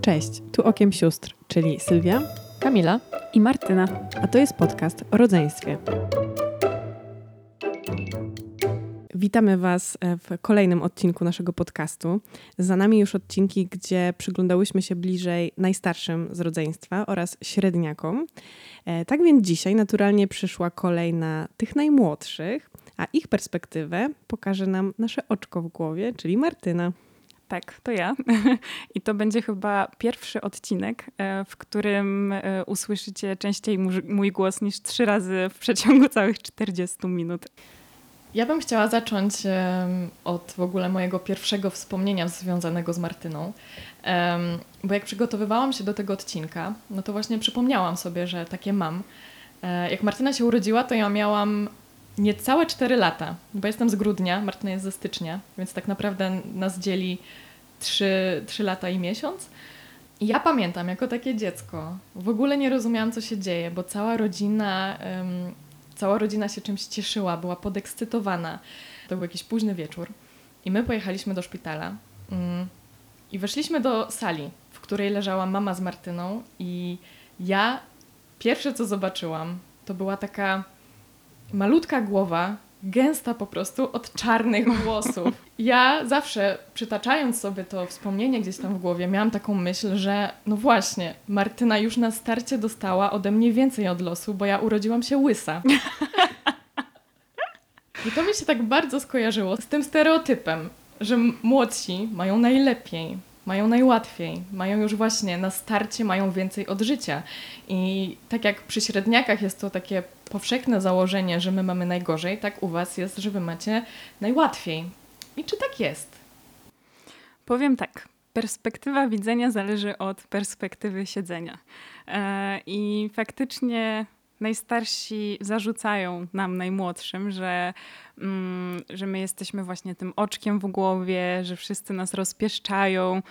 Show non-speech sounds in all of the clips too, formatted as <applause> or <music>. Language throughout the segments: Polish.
Cześć, tu Okiem Sióstr, czyli Sylwia, Kamila i Martyna. a to jest podcast o rodzeństwie. Witamy Was e, w kolejnym odcinku naszego podcastu. Za nami już odcinki, gdzie przyglądałyśmy się bliżej najstarszym z rodzeństwa oraz średniakom. E, Tak więc dzisiaj naturalnie przyszła kolej na tych najmłodszych, a ich perspektywę pokaże nam nasze oczko w głowie, czyli Martyna. Tak, to ja. <laughs> I to będzie chyba pierwszy odcinek, e, w którym e, usłyszycie częściej mój- głos niż trzy razy w przeciągu całych 40 minut. Ja bym chciała zacząć od w ogóle mojego pierwszego wspomnienia związanego z Martyną. Bo jak przygotowywałam się do tego odcinka, no to właśnie przypomniałam sobie, że takie mam. E, jak Martyna się urodziła, to ja miałam niecałe 4 lata, bo jestem z grudnia, Martyna jest ze stycznia, więc tak naprawdę nas dzieli 3, 3 lata i miesiąc. I ja pamiętam, jako takie dziecko, w ogóle nie rozumiałam, co się dzieje, bo cała rodzina, em, cała rodzina się czymś cieszyła, była podekscytowana. To był jakiś późny wieczór i my pojechaliśmy do szpitala mm, i weszliśmy do sali, w której leżała mama z Martyną i ja pierwsze, co zobaczyłam, to była taka malutka głowa, gęsta po prostu od czarnych <laughs> włosów. Ja zawsze przytaczając sobie to wspomnienie gdzieś tam w głowie, miałam taką myśl, że no właśnie, Martyna już na starcie dostała ode mnie więcej od losu, bo ja urodziłam się łysa. I to mi się tak bardzo skojarzyło z tym stereotypem, że młodsi mają najlepiej, mają najłatwiej, mają już właśnie na starcie mają więcej od życia. I tak jak przy średniakach jest to takie powszechne założenie, że my mamy najgorzej, tak u Was jest, że Wy macie najłatwiej. I czy tak jest? Powiem tak. Perspektywa widzenia zależy od perspektywy siedzenia. E, I faktycznie najstarsi zarzucają nam, najmłodszym, że, mm, że my jesteśmy właśnie tym oczkiem w głowie, że wszyscy nas rozpieszczają,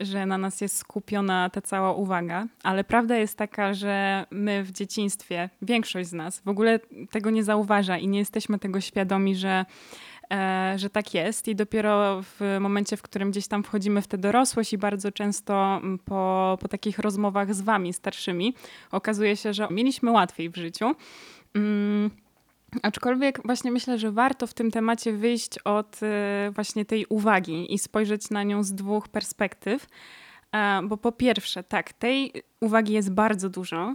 że na nas jest skupiona ta cała uwaga. Ale prawda jest taka, że my w dzieciństwie, większość z nas w ogóle tego nie zauważa i nie jesteśmy tego świadomi, że że tak jest i dopiero w momencie, w którym gdzieś tam wchodzimy w tę dorosłość i bardzo często mm, po, po takich rozmowach z wami starszymi okazuje się, że mieliśmy łatwiej w życiu. Mm, Aczkolwiek właśnie myślę, że warto w tym temacie wyjść od e, właśnie tej uwagi i spojrzeć na nią z dwóch perspektyw. E, Bo po pierwsze, tak, tej uwagi jest bardzo dużo, e,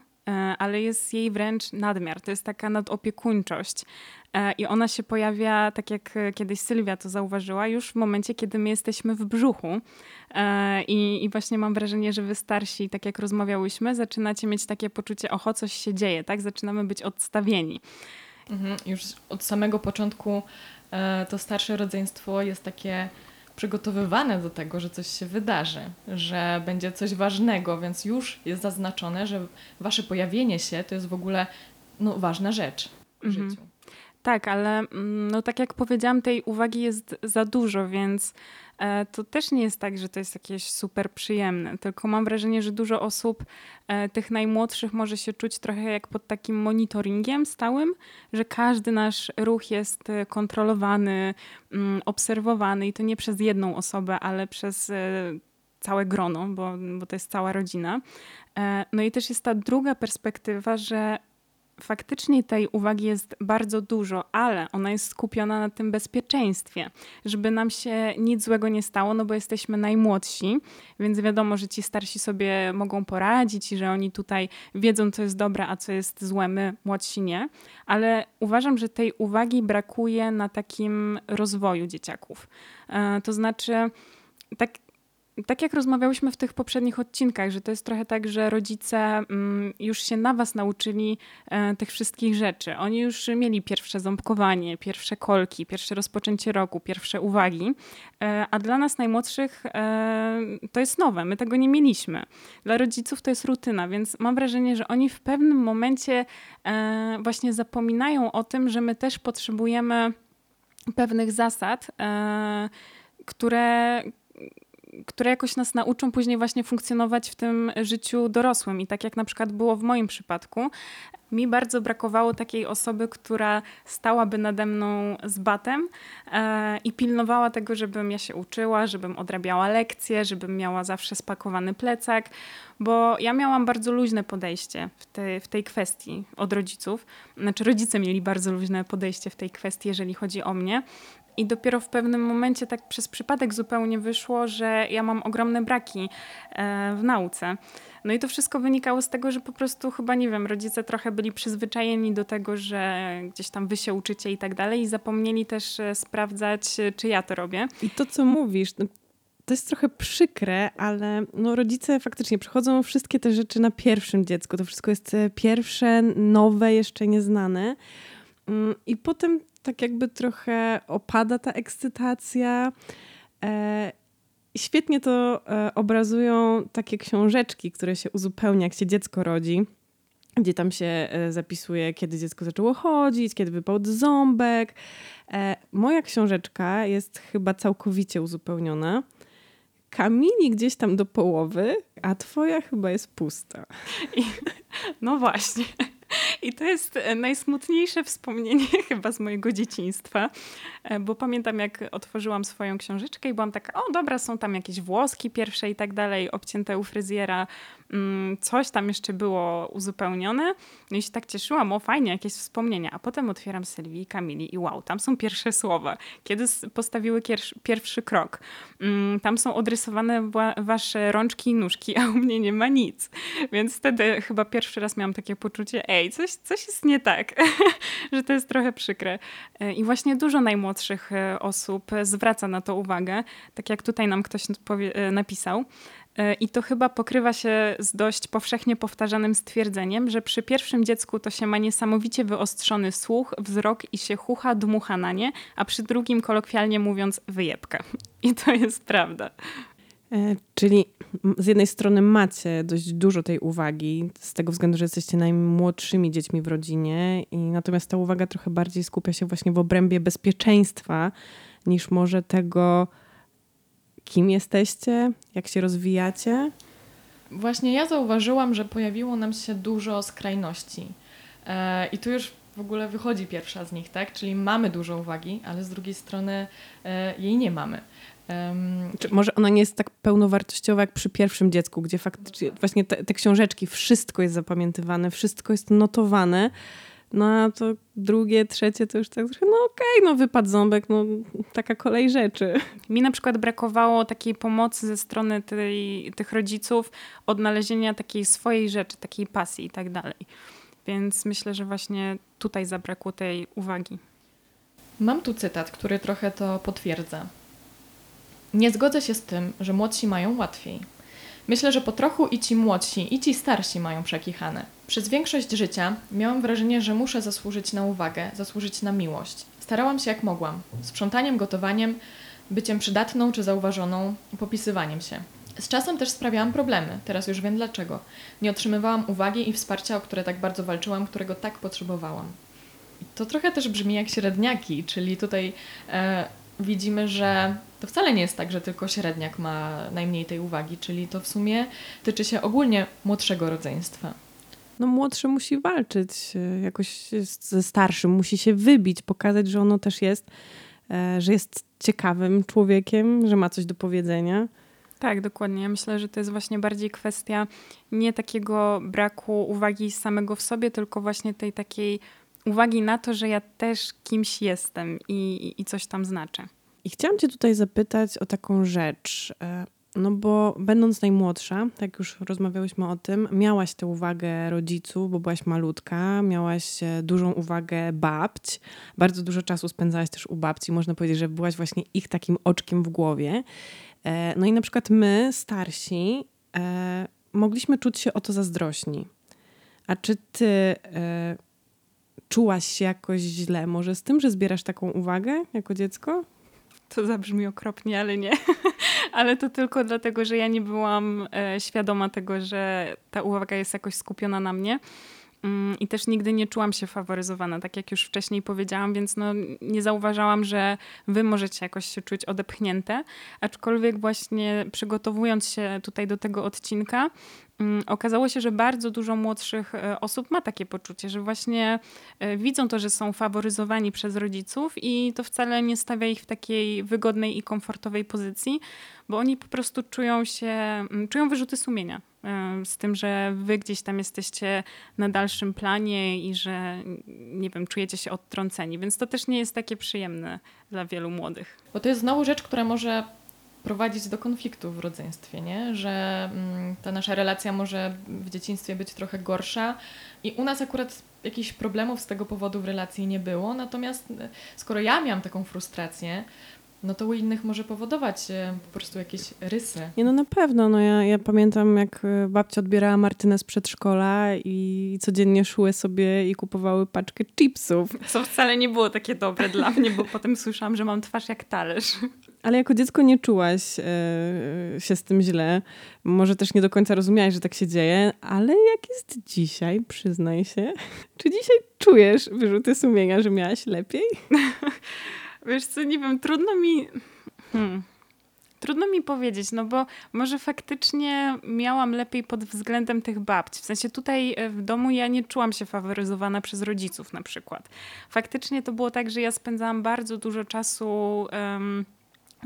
ale jest jej wręcz nadmiar. To jest taka nadopiekuńczość. E, I ona się pojawia, tak jak e, kiedyś Sylwia to zauważyła, już w momencie, kiedy my jesteśmy w brzuchu. E, I, I właśnie mam wrażenie, że wy starsi, tak jak rozmawiałyśmy, zaczynacie mieć takie poczucie, oho, coś się dzieje, tak? Zaczynamy być odstawieni. Mhm. Już od samego początku e, to starsze rodzeństwo jest takie przygotowywane do tego, że coś się wydarzy, że będzie coś ważnego, więc już jest zaznaczone, że wasze pojawienie się to jest w ogóle no, ważna rzecz w Mhm. życiu. Tak, ale mm, no tak jak powiedziałam, tej uwagi jest za dużo, więc to też nie jest tak, że to jest jakieś super przyjemne. Tylko mam wrażenie, że dużo osób, e, tych najmłodszych, może się czuć trochę jak pod takim monitoringiem stałym, że każdy nasz ruch jest e, kontrolowany, mm, obserwowany i to nie przez jedną osobę, ale przez e, całe grono, bo, bo to jest cała rodzina. E, No i też jest ta druga perspektywa, że faktycznie tej uwagi jest bardzo dużo, ale ona jest skupiona na tym bezpieczeństwie, żeby nam się nic złego nie stało, no bo jesteśmy najmłodsi, więc wiadomo, że ci starsi sobie mogą poradzić i że oni tutaj wiedzą, co jest dobre, a co jest złe, my młodsi nie, ale uważam, że tej uwagi brakuje na takim rozwoju dzieciaków. E, To znaczy, tak tak jak rozmawiałyśmy w tych poprzednich odcinkach, że to jest trochę tak, że rodzice mm, już się na was nauczyli e, tych wszystkich rzeczy. Oni już mieli pierwsze ząbkowanie, pierwsze kolki, pierwsze rozpoczęcie roku, pierwsze uwagi, e, a dla nas najmłodszych e, to jest nowe. My tego nie mieliśmy. Dla rodziców to jest rutyna, więc mam wrażenie, że oni w pewnym momencie właśnie zapominają o tym, że my też potrzebujemy pewnych zasad, które które jakoś nas nauczą później właśnie funkcjonować w tym życiu dorosłym. I tak jak na przykład było w moim przypadku, mi bardzo brakowało takiej osoby, która stałaby nade mną z batem e, i pilnowała tego, żebym ja się uczyła, żebym odrabiała lekcje, żebym miała zawsze spakowany plecak, bo ja miałam bardzo luźne podejście w, te, w tej kwestii od rodziców. Znaczy, rodzice mieli bardzo luźne podejście w tej kwestii, jeżeli chodzi o mnie. I dopiero w pewnym momencie, tak przez przypadek zupełnie wyszło, że ja mam ogromne braki e, w nauce. No i to wszystko wynikało z tego, że po prostu chyba, nie wiem, rodzice trochę byli przyzwyczajeni do tego, że gdzieś tam wy się uczycie i tak dalej i zapomnieli też e, sprawdzać, e, czy ja to robię. I to, co mówisz, no, to jest trochę przykre, ale no, rodzice faktycznie przechodzą wszystkie te rzeczy na pierwszym dziecku. To wszystko jest pierwsze, nowe, jeszcze nieznane. Mm, I potem tak jakby trochę opada ta ekscytacja. E, świetnie to e, obrazują takie książeczki, które się uzupełnia, jak się dziecko rodzi, gdzie tam się e, zapisuje, kiedy dziecko zaczęło chodzić, kiedy wypadł ząbek. Moja książeczka jest chyba całkowicie uzupełniona. Kamili gdzieś tam do połowy, a twoja chyba jest pusta. I, <laughs> no właśnie. I to jest e, najsmutniejsze wspomnienie <laughs> chyba z mojego dzieciństwa, e, bo pamiętam jak otworzyłam swoją książeczkę i byłam taka, o dobra, są tam jakieś włoski pierwsze i tak dalej, obcięte u fryzjera, coś tam jeszcze było uzupełnione. No i się tak cieszyłam, o fajnie, jakieś wspomnienia. A potem otwieram Sylwii i Kamili i wow, tam są pierwsze słowa. Kiedy postawiły pierwszy krok. Mm, tam są odrysowane wasze rączki i nóżki, a u mnie nie ma nic. Więc wtedy chyba pierwszy raz miałam takie poczucie, ej, coś, coś jest nie tak, <laughs> że to jest trochę przykre. E, I właśnie dużo najmłodszych e, osób zwraca na to uwagę, tak jak tutaj nam ktoś e, napisał. I to chyba pokrywa się z dość powszechnie powtarzanym stwierdzeniem, że przy pierwszym dziecku to się ma niesamowicie wyostrzony słuch, wzrok i się chucha, dmucha na nie, a przy drugim kolokwialnie mówiąc wyjebka. I to jest prawda. E, czyli z jednej strony macie dość dużo tej uwagi, z tego względu, że jesteście najmłodszymi dziećmi w rodzinie, i natomiast ta uwaga trochę bardziej skupia się właśnie w obrębie bezpieczeństwa, niż może tego, kim jesteście, jak się rozwijacie. Właśnie ja zauważyłam, że pojawiło nam się dużo skrajności. E, I tu już w ogóle wychodzi pierwsza z nich, tak? Czyli mamy dużo uwagi, ale z drugiej strony e, jej nie mamy. Um, Czy może ona nie jest tak pełnowartościowa jak przy pierwszym dziecku, gdzie faktycznie właśnie te, te książeczki, wszystko jest zapamiętywane, wszystko jest notowane. No a to drugie, trzecie to już tak, no okej, okay, no wypadł ząbek, no taka kolej rzeczy. Mi na przykład brakowało takiej pomocy ze strony tej, tych rodziców, odnalezienia takiej swojej rzeczy, takiej pasji i tak dalej. Więc myślę, że właśnie tutaj zabrakło tej uwagi. Mam tu cytat, który trochę to potwierdza. Nie zgodzę się z tym, że młodsi mają łatwiej. Myślę, że po trochu i ci młodsi, i ci starsi mają przekichane. Przez większość życia miałam wrażenie, że muszę zasłużyć na uwagę, zasłużyć na miłość. Starałam się jak mogłam. Sprzątaniem, gotowaniem, byciem przydatną czy zauważoną, popisywaniem się. Z czasem też sprawiałam problemy, teraz już wiem dlaczego. Nie otrzymywałam uwagi i wsparcia, o które tak bardzo walczyłam, którego tak potrzebowałam. to trochę też brzmi jak średniaki, czyli tutaj e, widzimy, że to wcale nie jest tak, że tylko średniak ma najmniej tej uwagi, czyli to w sumie tyczy się ogólnie młodszego rodzeństwa. No młodszy musi walczyć e, jakoś ze starszym, musi się wybić, pokazać, że ono też jest, e, że jest ciekawym człowiekiem, że ma coś do powiedzenia. Tak, dokładnie. Ja myślę, że to jest właśnie bardziej kwestia nie takiego braku uwagi samego w sobie, tylko właśnie tej takiej uwagi na to, że ja też kimś jestem i, i coś tam znaczę. I chciałam Cię tutaj zapytać o taką rzecz. E, no bo będąc najmłodsza, jak już rozmawiałyśmy o tym, miałaś tę uwagę rodziców, bo byłaś malutka, miałaś e, dużą uwagę babć, bardzo dużo czasu spędzałaś też u babci, można powiedzieć, że byłaś właśnie ich takim oczkiem w głowie. E, no i na przykład my, starsi, mogliśmy czuć się o to zazdrośni. A czy ty czułaś się jakoś źle może z tym, że zbierasz taką uwagę jako dziecko? To zabrzmi okropnie, ale nie. <laughs> ale to tylko dlatego, że ja nie byłam e, świadoma tego, że ta uwaga jest jakoś skupiona na mnie. Mm, I też nigdy nie czułam się faworyzowana, tak jak już wcześniej powiedziałam, więc no, nie zauważałam, że wy możecie jakoś się czuć odepchnięte. Aczkolwiek właśnie przygotowując się tutaj do tego odcinka, okazało się, że bardzo dużo młodszych e, osób ma takie poczucie, że właśnie e, widzą to, że są faworyzowani przez rodziców i to wcale nie stawia ich w takiej wygodnej i komfortowej pozycji, bo oni po prostu czują się, mm, czują wyrzuty sumienia e, z tym, że wy gdzieś tam jesteście na dalszym planie i że, nie wiem, czujecie się odtrąceni, więc to też nie jest takie przyjemne dla wielu młodych. Bo to jest znowu rzecz, która może prowadzić do konfliktu w rodzeństwie, nie? że mm, ta nasza relacja może w dzieciństwie być trochę gorsza i u nas akurat jakichś problemów z tego powodu w relacji nie było, natomiast e, skoro ja miałam taką frustrację, no to u innych może powodować e, po prostu jakieś rysy. Nie, no na pewno. No ja, ja pamiętam, jak e, babcia odbierała Martynę z przedszkola i codziennie szły sobie i kupowały paczkę chipsów. Co wcale nie było takie dobre dla mnie, bo potem słyszałam, że mam twarz jak talerz. Ale jako dziecko nie czułaś e, się z tym źle. Może też nie do końca rozumiałaś, że tak się dzieje, ale jak jest dzisiaj, przyznaj się, <laughs> czy dzisiaj czujesz wyrzuty sumienia, że miałaś lepiej? <laughs> Wiesz co, nie wiem, trudno mi... Hmm. Trudno mi powiedzieć, no bo może faktycznie miałam lepiej pod względem tych babci. W sensie tutaj e, w domu ja nie czułam się faworyzowana przez rodziców na przykład. Faktycznie to było tak, że ja spędzałam bardzo dużo czasu... Um,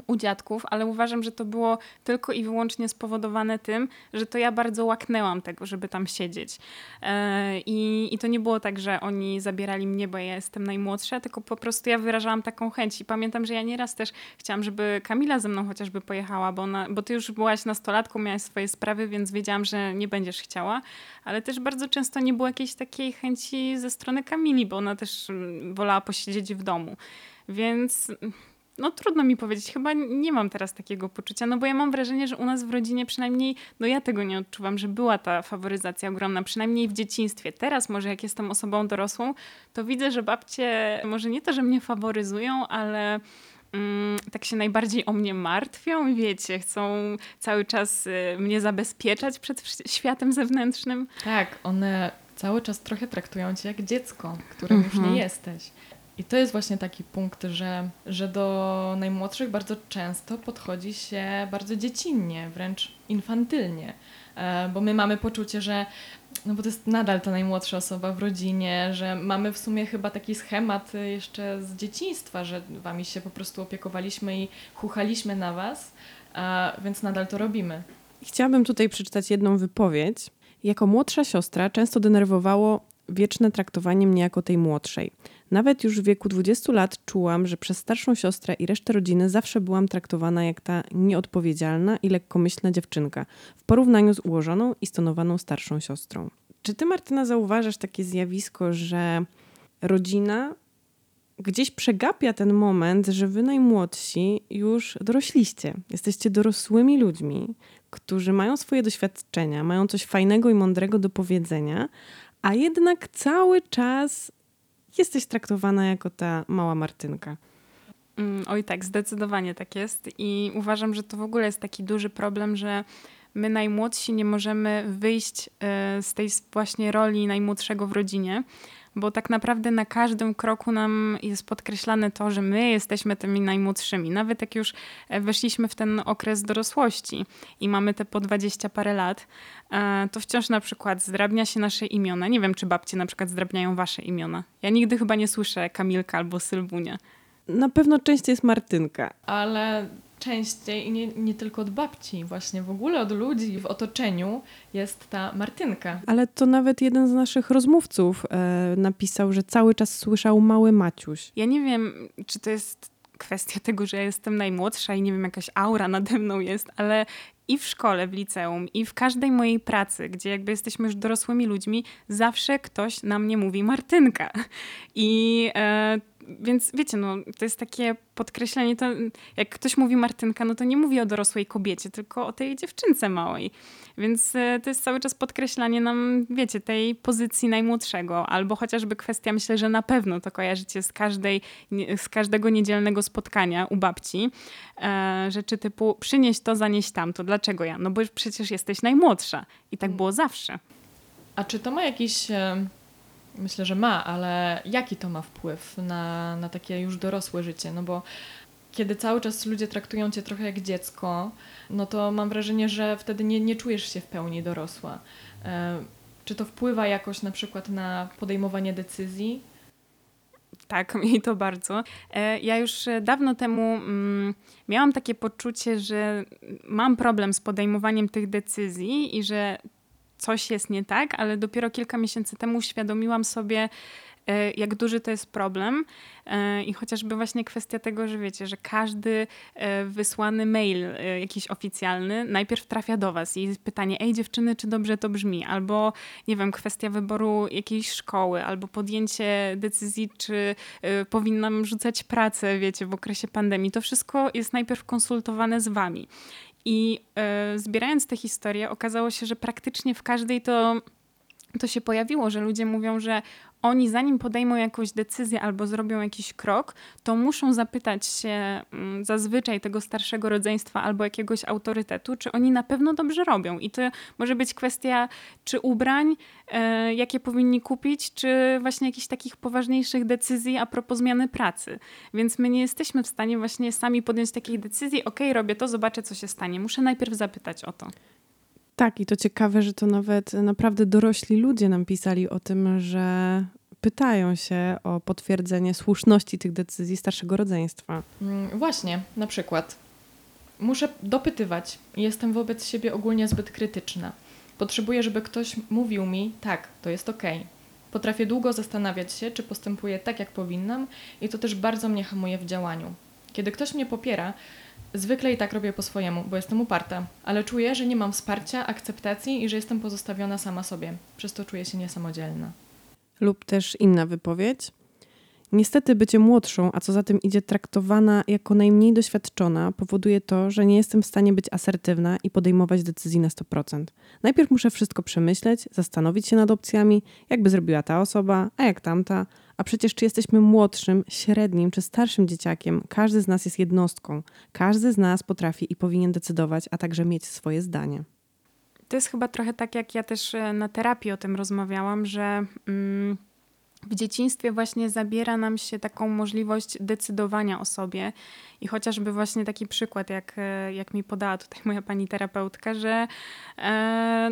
u dziadków, ale uważam, że to było tylko i wyłącznie spowodowane tym, że to ja bardzo łaknęłam tego, żeby tam siedzieć. E, I, I to nie było tak, że oni zabierali mnie, bo ja jestem najmłodsza, tylko po prostu ja wyrażałam taką chęć. I pamiętam, że ja nieraz też chciałam, żeby Kamila ze mną chociażby pojechała, bo, ona, bo ty już byłaś nastolatką, miałaś swoje sprawy, więc wiedziałam, że nie będziesz chciała, ale też bardzo często nie było jakiejś takiej chęci ze strony Kamili, bo ona też mm, wolała posiedzieć w domu. Więc no trudno mi powiedzieć, chyba nie mam teraz takiego poczucia, no bo ja mam wrażenie, że u nas w rodzinie przynajmniej, no ja tego nie odczuwam, że była ta faworyzacja ogromna, przynajmniej w dzieciństwie. Teraz może jak jestem osobą dorosłą, to widzę, że babcie może nie to, że mnie faworyzują, ale mm, tak się najbardziej o mnie martwią, wiecie, chcą cały czas y, mnie zabezpieczać przed światem zewnętrznym. Tak, one cały czas trochę traktują cię jak dziecko, którym już nie mhm. jesteś. I to jest właśnie taki punkt, że, że do najmłodszych bardzo często podchodzi się bardzo dziecinnie, wręcz infantylnie, e, bo my mamy poczucie, że no bo to jest nadal ta najmłodsza osoba w rodzinie, że mamy w sumie chyba taki schemat jeszcze z dzieciństwa, że wami się po prostu opiekowaliśmy i chuchaliśmy na was, więc nadal to robimy. Chciałabym tutaj przeczytać jedną wypowiedź. Jako młodsza siostra często denerwowało wieczne traktowanie mnie jako tej młodszej. Nawet już w wieku 20 lat czułam, że przez starszą siostrę i resztę rodziny zawsze byłam traktowana jak ta nieodpowiedzialna i lekkomyślna dziewczynka w porównaniu z ułożoną i stonowaną starszą siostrą. Czy ty, Martyna, zauważasz takie zjawisko, że rodzina gdzieś przegapia ten moment, że wy najmłodsi już dorośliście. Jesteście dorosłymi ludźmi, którzy mają swoje doświadczenia, mają coś fajnego i mądrego do powiedzenia, a jednak cały czas jesteś traktowana jako ta mała Martynka. Mm, oj tak, zdecydowanie tak jest i uważam, że to w ogóle jest taki duży problem, że my najmłodsi nie możemy wyjść e, z tej właśnie roli najmłodszego w rodzinie, bo tak naprawdę na każdym kroku nam jest podkreślane to, że my jesteśmy tymi najmłodszymi. Nawet jak już e, weszliśmy w ten okres dorosłości i mamy te po dwadzieścia parę lat, e, to wciąż na przykład zdrabnia się nasze imiona. Nie wiem, czy babcie na przykład zdrabniają wasze imiona. Ja nigdy chyba nie słyszę Kamilka albo Sylwunia. Na pewno częściej jest Martynka. Ale częściej i nie, nie tylko od babci, właśnie w ogóle od ludzi w otoczeniu jest ta Martynka. Ale to nawet jeden z naszych rozmówców e, napisał, że cały czas słyszał mały Maciuś. Ja nie wiem, czy to jest kwestia tego, że ja jestem najmłodsza i nie wiem, jakaś aura nade mną jest, ale i w szkole, w liceum, i w każdej mojej pracy, gdzie jakby jesteśmy już dorosłymi ludźmi, zawsze ktoś na mnie mówi Martynka. I e, więc wiecie, no, to jest takie podkreślenie, to jak ktoś mówi Martynka, no to nie mówi o dorosłej kobiecie, tylko o tej dziewczynce małej. Więc e, to jest cały czas podkreślanie nam, wiecie, tej pozycji najmłodszego, albo chociażby kwestia, myślę, że na pewno to kojarzycie z, każdej, z każdego niedzielnego spotkania u babci, e, rzeczy typu przynieś to, zanieś tamto. Dlaczego ja? No bo przecież jesteś najmłodsza i tak było zawsze. A czy to ma jakiś e, myślę, że ma, ale jaki to ma wpływ na, na takie już dorosłe życie? No bo kiedy cały czas ludzie traktują cię trochę jak dziecko, no to mam wrażenie, że wtedy nie, nie czujesz się w pełni dorosła. E, czy to wpływa jakoś na przykład na podejmowanie decyzji? Tak, <laughs> mi to bardzo. E, ja już dawno temu mm, miałam takie poczucie, że mam problem z podejmowaniem tych decyzji i że coś jest nie tak, ale dopiero kilka miesięcy temu uświadomiłam sobie, E, jak duży to jest problem e, i chociażby właśnie kwestia tego, że wiecie, że każdy e, wysłany mail jakiś oficjalny najpierw trafia do was i pytanie, ej dziewczyny, czy dobrze to brzmi? Albo, nie wiem, kwestia wyboru jakiejś szkoły, albo podjęcie decyzji, czy powinnam rzucać pracę, wiecie, w okresie pandemii. To wszystko jest najpierw konsultowane z wami. I zbierając te historie, okazało się, że praktycznie w każdej to to się pojawiło, że ludzie mówią, że oni zanim podejmą jakąś decyzję albo zrobią jakiś krok, to muszą zapytać się mm, zazwyczaj tego starszego rodzeństwa albo jakiegoś autorytetu, czy oni na pewno dobrze robią. I to może być kwestia czy ubrań, e, jakie powinni kupić, czy właśnie jakichś takich poważniejszych decyzji a propos zmiany pracy. Więc my nie jesteśmy w stanie właśnie sami podjąć takiej decyzji, ok, robię to, zobaczę co się stanie. Muszę najpierw zapytać o to. Tak, i to ciekawe, że to nawet naprawdę dorośli ludzie nam pisali o tym, że pytają się o potwierdzenie słuszności tych decyzji starszego rodzeństwa. Mm, właśnie, na przykład. Muszę dopytywać. Jestem wobec siebie ogólnie zbyt krytyczna. Potrzebuję, żeby ktoś mówił mi, tak, to jest ok. Potrafię długo zastanawiać się, czy postępuję tak, jak powinnam, i to też bardzo mnie hamuje w działaniu. Kiedy ktoś mnie popiera, Zwykle i tak robię po swojemu, bo jestem uparta, ale czuję, że nie mam wsparcia, akceptacji i że jestem pozostawiona sama sobie. Przez to czuję się niesamodzielna. Lub też inna wypowiedź. Niestety bycie młodszą, a co za tym idzie traktowana jako najmniej doświadczona, powoduje to, że nie jestem w stanie być asertywna i podejmować decyzji na 100%. Najpierw muszę wszystko przemyśleć, zastanowić się nad opcjami, jakby zrobiła ta osoba, a jak tamta, a przecież czy jesteśmy młodszym, średnim czy starszym dzieciakiem, każdy z nas jest jednostką. Każdy z nas potrafi i powinien decydować, a także mieć swoje zdanie. To jest chyba trochę tak, jak ja też e, na terapii o tym rozmawiałam, że mm, w dzieciństwie właśnie zabiera nam się taką możliwość decydowania o sobie. I chociażby właśnie taki przykład, jak, e, jak mi podała tutaj moja pani terapeutka, że e,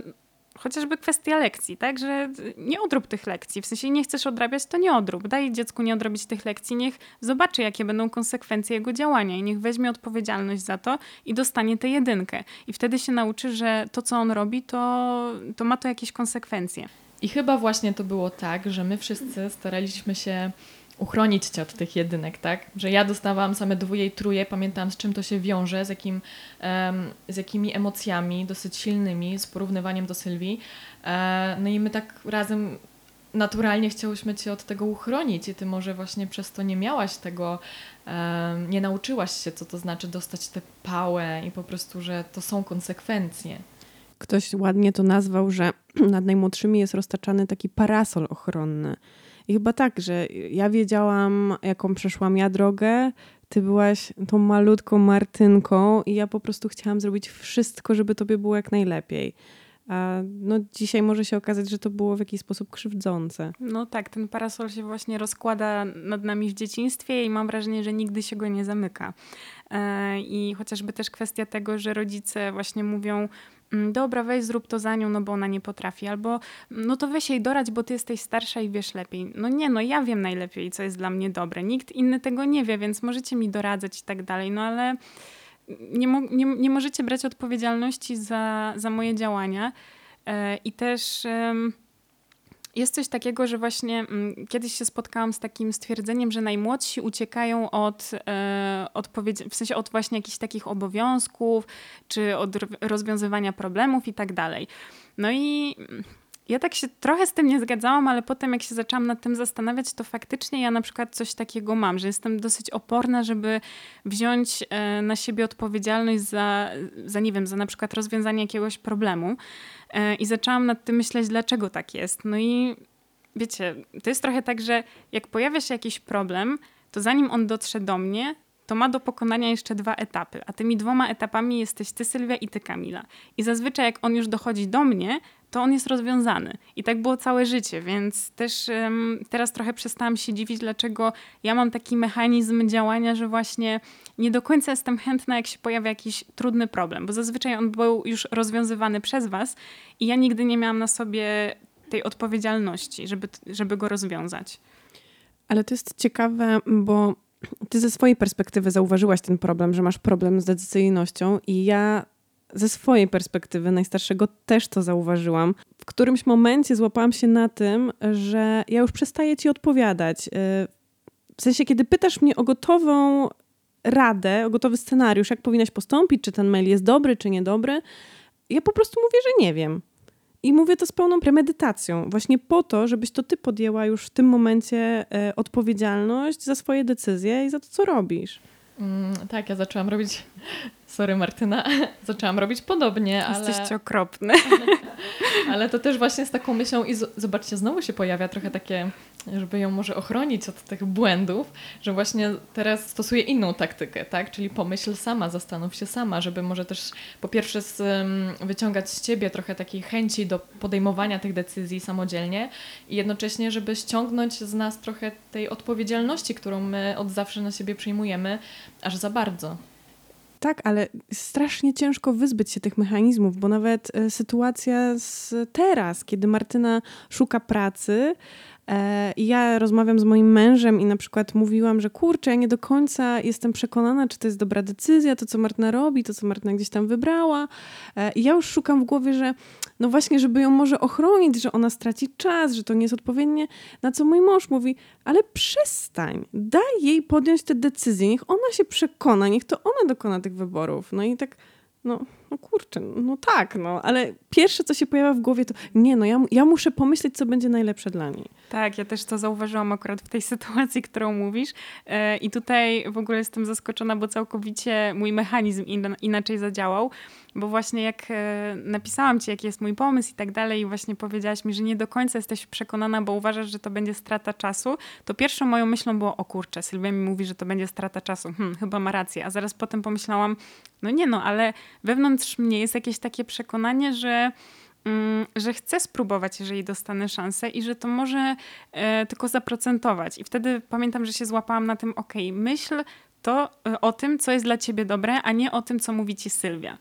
chociażby kwestia lekcji, tak, że nie odrób tych lekcji, w sensie nie chcesz odrabiać, to nie odrób. Daj dziecku nie odrobić tych lekcji, niech zobaczy, jakie będą konsekwencje jego działania i niech weźmie odpowiedzialność za to i dostanie tę jedynkę. I wtedy się nauczy, że to, co on robi, to, to ma to jakieś konsekwencje. I chyba właśnie to było tak, że my wszyscy staraliśmy się uchronić cię od tych jedynek, tak? Że ja dostawałam same dwóje i truje, pamiętam z czym to się wiąże, z, jakim, um, z jakimi emocjami dosyć silnymi, z porównywaniem do Sylwii. E, no i my tak razem naturalnie chciałyśmy cię od tego uchronić i ty może właśnie przez to nie miałaś tego, um, nie nauczyłaś się, co to znaczy dostać tę pałę i po prostu, że to są konsekwencje. Ktoś ładnie to nazwał, że <clears throat> nad najmłodszymi jest roztaczany taki parasol ochronny i chyba tak, że ja wiedziałam, jaką przeszłam ja drogę, ty byłaś tą malutką Martynką i ja po prostu chciałam zrobić wszystko, żeby tobie było jak najlepiej. A no, dzisiaj może się okazać, że to było w jakiś sposób krzywdzące. No tak, ten parasol się właśnie rozkłada nad nami w dzieciństwie i mam wrażenie, że nigdy się go nie zamyka. E, I chociażby też kwestia tego, że rodzice właśnie mówią, dobra, weź zrób to za nią, no bo ona nie potrafi, albo no to weź jej dorać, bo ty jesteś starsza i wiesz lepiej. No nie, no ja wiem najlepiej, co jest dla mnie dobre. Nikt inny tego nie wie, więc możecie mi doradzać i tak dalej, no ale nie, mo nie, nie możecie brać odpowiedzialności za, za moje działania. E, I też jest coś takiego, że właśnie mm, kiedyś się spotkałam z takim stwierdzeniem, że najmłodsi uciekają od e, odpowiedzi, w sensie od właśnie jakichś takich obowiązków, czy od rozwiązywania problemów i tak dalej. No i ja tak się trochę z tym nie zgadzałam, ale potem jak się zaczęłam nad tym zastanawiać, to faktycznie ja na przykład coś takiego mam, że jestem dosyć oporna, żeby wziąć e, na siebie odpowiedzialność za, za, nie wiem, za na przykład rozwiązanie jakiegoś problemu. E, I zaczęłam nad tym myśleć, dlaczego tak jest. No i wiecie, to jest trochę tak, że jak pojawia się jakiś problem, to zanim on dotrze do mnie, to ma do pokonania jeszcze dwa etapy. A tymi dwoma etapami jesteś ty, Sylwia, i ty, Kamila. I zazwyczaj, jak on już dochodzi do mnie, to on jest rozwiązany. I tak było całe życie, więc też um, teraz trochę przestałam się dziwić, dlaczego ja mam taki mechanizm działania, że właśnie nie do końca jestem chętna, jak się pojawia jakiś trudny problem, bo zazwyczaj on był już rozwiązywany przez was i ja nigdy nie miałam na sobie tej odpowiedzialności, żeby, żeby go rozwiązać. Ale to jest ciekawe, bo ty ze swojej perspektywy zauważyłaś ten problem, że masz problem z decyzyjnością i ja ze swojej perspektywy najstarszego też to zauważyłam. W którymś momencie złapałam się na tym, że ja już przestaję ci odpowiadać. Y, w sensie, kiedy pytasz mnie o gotową radę, o gotowy scenariusz, jak powinnaś postąpić, czy ten mail jest dobry, czy niedobry, ja po prostu mówię, że nie wiem. I mówię to z pełną premedytacją, właśnie po to, żebyś to ty podjęła już w tym momencie e, odpowiedzialność za swoje decyzje i za to, co robisz. Mm, tak, ja zaczęłam robić. Sorry, Martyna. <laughs> Zaczęłam robić podobnie, ale. Jesteście okropne. <laughs> ale to też właśnie z taką myślą, i zobaczcie, znowu się pojawia trochę takie żeby ją może ochronić od tych błędów, że właśnie teraz stosuję inną taktykę, tak? Czyli pomyśl sama, zastanów się sama, żeby może też po pierwsze z, wyciągać z ciebie trochę takiej chęci do podejmowania tych decyzji samodzielnie i jednocześnie, żeby ściągnąć z nas trochę tej odpowiedzialności, którą my od zawsze na siebie przyjmujemy, aż za bardzo. Tak, ale strasznie ciężko wyzbyć się tych mechanizmów, bo nawet e, sytuacja z teraz, kiedy Martyna szuka pracy, I ja rozmawiam z moim mężem i na przykład mówiłam, że kurczę, ja nie do końca jestem przekonana, czy to jest dobra decyzja, to co Martyna robi, to co Martyna gdzieś tam wybrała. E, I ja już szukam w głowie, że no właśnie, żeby ją może ochronić, że ona straci czas, że to nie jest odpowiednie. Na co mój mąż mówi, ale przestań, daj jej podjąć te decyzje, niech ona się przekona, niech to ona dokona tych wyborów. No i tak no, no kurczę, no tak, no, ale pierwsze, co się pojawia w głowie, to nie, no ja, ja muszę pomyśleć, co będzie najlepsze dla niej. Tak, ja też to zauważyłam akurat w tej sytuacji, którą mówisz e, i tutaj w ogóle jestem zaskoczona, bo całkowicie mój mechanizm inaczej zadziałał, bo właśnie jak e, napisałam ci, jaki jest mój pomysł i tak dalej i właśnie powiedziałaś mi, że nie do końca jesteś przekonana, bo uważasz, że to będzie strata czasu, to pierwszą moją myślą było, o kurczę, Sylwia mi mówi, że to będzie strata czasu. Hmm, chyba ma rację. A zaraz potem pomyślałam, no nie no, ale wewnątrz mnie jest jakieś takie przekonanie, że mm, że chcę spróbować, jeżeli dostanę szansę i że to może e, tylko zaprocentować. I wtedy pamiętam, że się złapałam na tym, ok, myśl to e, o tym, co jest dla ciebie dobre, a nie o tym, co mówi ci Sylwia.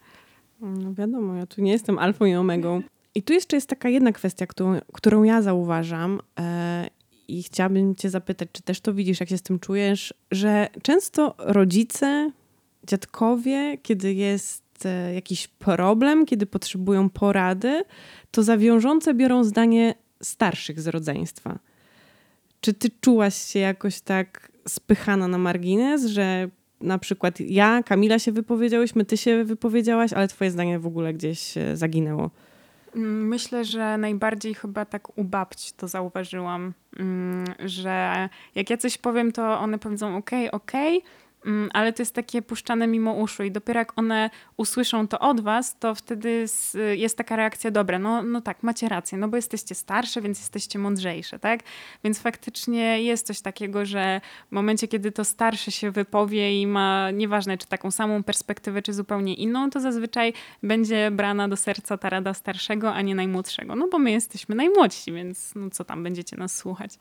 No wiadomo, ja tu nie jestem alfą i omegą. I tu jeszcze jest taka jedna kwestia, którą, którą ja zauważam e, i chciałabym cię zapytać, czy też to widzisz, jak się z tym czujesz, że często rodzice, dziadkowie, kiedy jest e, jakiś problem, kiedy potrzebują porady, to za wiążące biorą zdanie starszych z rodzeństwa. Czy ty czułaś się jakoś tak spychana na margines, że na przykład ja, Kamila się wypowiedziałyśmy, ty się wypowiedziałaś, ale twoje zdanie w ogóle gdzieś zaginęło. Mm, myślę, że najbardziej chyba tak u babci to zauważyłam, mm, że jak ja coś powiem, to one powiedzą ok, ok, ale to jest takie puszczane mimo uszu i dopiero jak one usłyszą to od was, to wtedy jest taka reakcja, dobra, no, no tak, macie rację, no bo jesteście starsze, więc jesteście mądrzejsze, tak? Więc faktycznie jest coś takiego, że w momencie, kiedy to starsze się wypowie i ma, nieważne czy taką samą perspektywę, czy zupełnie inną, to zazwyczaj będzie brana do serca ta rada starszego, a nie najmłodszego, no bo my jesteśmy najmłodsi, więc no co tam, będziecie nas słuchać.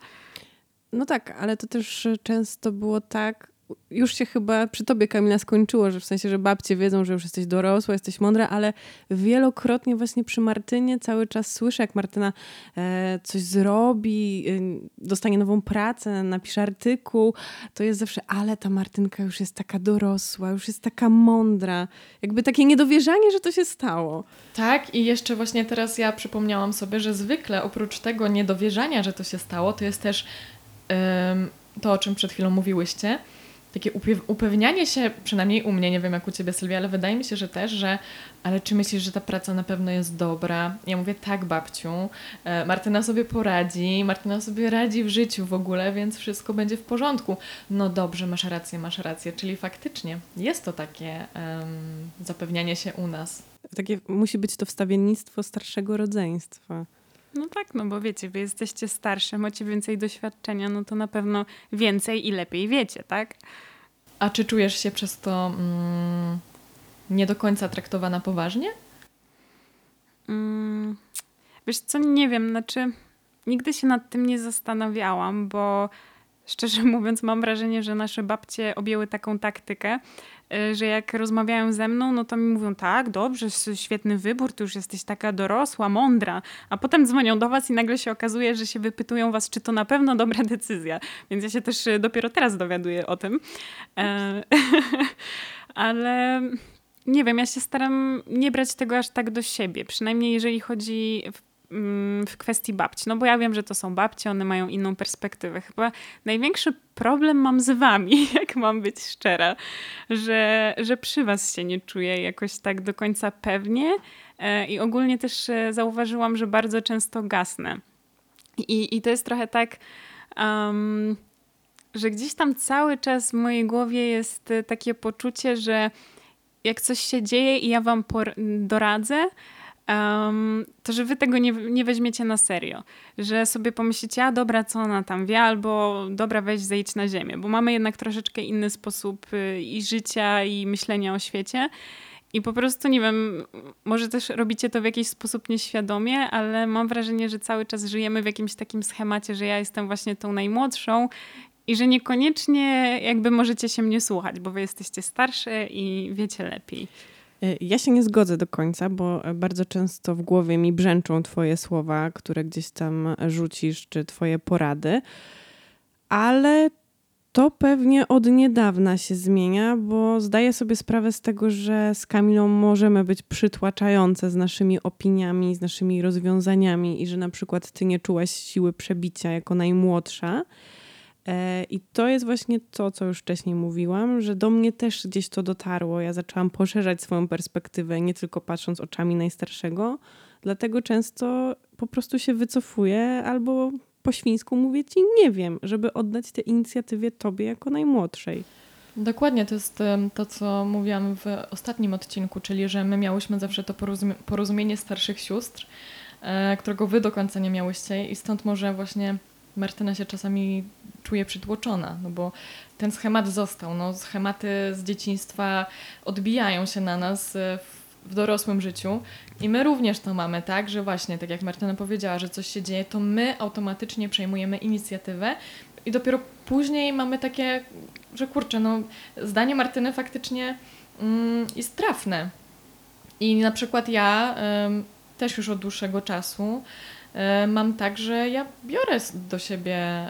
No tak, ale to też często było tak, już się chyba przy tobie, Kamila, skończyło, że w sensie, że babcie wiedzą, że już jesteś dorosła, jesteś mądra, ale wielokrotnie właśnie przy Martynie cały czas słyszę, jak Martyna e, coś zrobi, e, dostanie nową pracę, napisze artykuł, to jest zawsze, ale ta Martynka już jest taka dorosła, już jest taka mądra. Jakby takie niedowierzanie, że to się stało. Tak, i jeszcze właśnie teraz ja przypomniałam sobie, że zwykle oprócz tego niedowierzania, że to się stało, to jest też to, o czym przed chwilą mówiłyście, takie upewnianie się, przynajmniej u mnie, nie wiem jak u Ciebie Sylwia, ale wydaje mi się, że też, że ale czy myślisz, że ta praca na pewno jest dobra? Ja mówię tak babciu, e, Martyna sobie poradzi, Martyna sobie radzi w życiu w ogóle, więc wszystko będzie w porządku. No dobrze, masz rację, masz rację, czyli faktycznie jest to takie um, zapewnianie się u nas. Takie musi być to wstawiennictwo starszego rodzeństwa. No tak, no bo wiecie, wy jesteście starsze, macie więcej doświadczenia, no to na pewno więcej i lepiej wiecie, tak? A czy czujesz się przez to mm, nie do końca traktowana poważnie? Mm, Wiesz co, nie wiem, znaczy nigdy się nad tym nie zastanawiałam, bo szczerze <laughs> mówiąc mam wrażenie, że nasze babcie objęły taką taktykę, y, że jak rozmawiają ze mną, no to mi mówią tak, dobrze, świetny wybór, ty już jesteś taka dorosła, mądra, a potem dzwonią do was i nagle się okazuje, że się wypytują was, czy to na pewno dobra <laughs> decyzja. Więc ja się też y, dopiero teraz dowiaduję o tym. E, <laughs> ale nie wiem, ja się staram nie brać tego aż tak do siebie, przynajmniej jeżeli chodzi w, mm, w kwestii babci. No bo ja wiem, że to są babcie, one mają inną perspektywę. Chyba największy problem mam z wami, <laughs> jak mam być szczera, że, że przy was się nie czuję jakoś tak do końca pewnie e, i ogólnie też e, zauważyłam, że bardzo często gasnę. I, i to jest trochę tak... Um, że gdzieś tam cały czas w mojej głowie jest e, takie poczucie, że jak coś się dzieje i ja wam doradzę, um, to że wy tego nie, nie weźmiecie na serio. Że sobie pomyślicie, a dobra, co ona tam wie, albo dobra, weź zejdź na ziemię. Bo mamy jednak troszeczkę inny sposób y, i życia, i myślenia o świecie. I po prostu nie wiem, może też robicie to w jakiś sposób nieświadomie, ale mam wrażenie, że cały czas żyjemy w jakimś takim schemacie, że ja jestem właśnie tą najmłodszą i że niekoniecznie jakby możecie się mnie słuchać, bo wy jesteście starsze i wiecie lepiej. E, ja się nie zgodzę do końca, bo bardzo często w głowie mi brzęczą Twoje słowa, które gdzieś tam rzucisz, czy Twoje porady, ale to pewnie od niedawna się zmienia, bo zdaję sobie sprawę z tego, że z Kamilą możemy być przytłaczające z naszymi opiniami, z naszymi rozwiązaniami i że na przykład Ty nie czułaś siły przebicia jako najmłodsza. E, I to jest właśnie to, co już wcześniej mówiłam, że do mnie też gdzieś to dotarło. Ja zaczęłam poszerzać swoją perspektywę, nie tylko patrząc oczami najstarszego, dlatego często po prostu się wycofuję albo po świńsku mówię ci nie wiem, żeby oddać tę inicjatywę tobie jako najmłodszej. Dokładnie, to jest to, co mówiłam w ostatnim odcinku, czyli że my miałyśmy zawsze to porozumienie starszych sióstr, e, którego wy do końca nie miałyście i stąd może właśnie Martyna się czasami czuje przytłoczona, no bo ten schemat został. No, schematy z dzieciństwa odbijają się na nas e, w dorosłym życiu i my również to mamy, tak, że właśnie, tak jak Martyna powiedziała, że coś się dzieje, to my automatycznie przejmujemy inicjatywę i dopiero później mamy takie, że kurczę, no zdanie Martyny faktycznie mm, jest trafne. I na przykład ja też już od dłuższego czasu mam tak, że ja biorę do siebie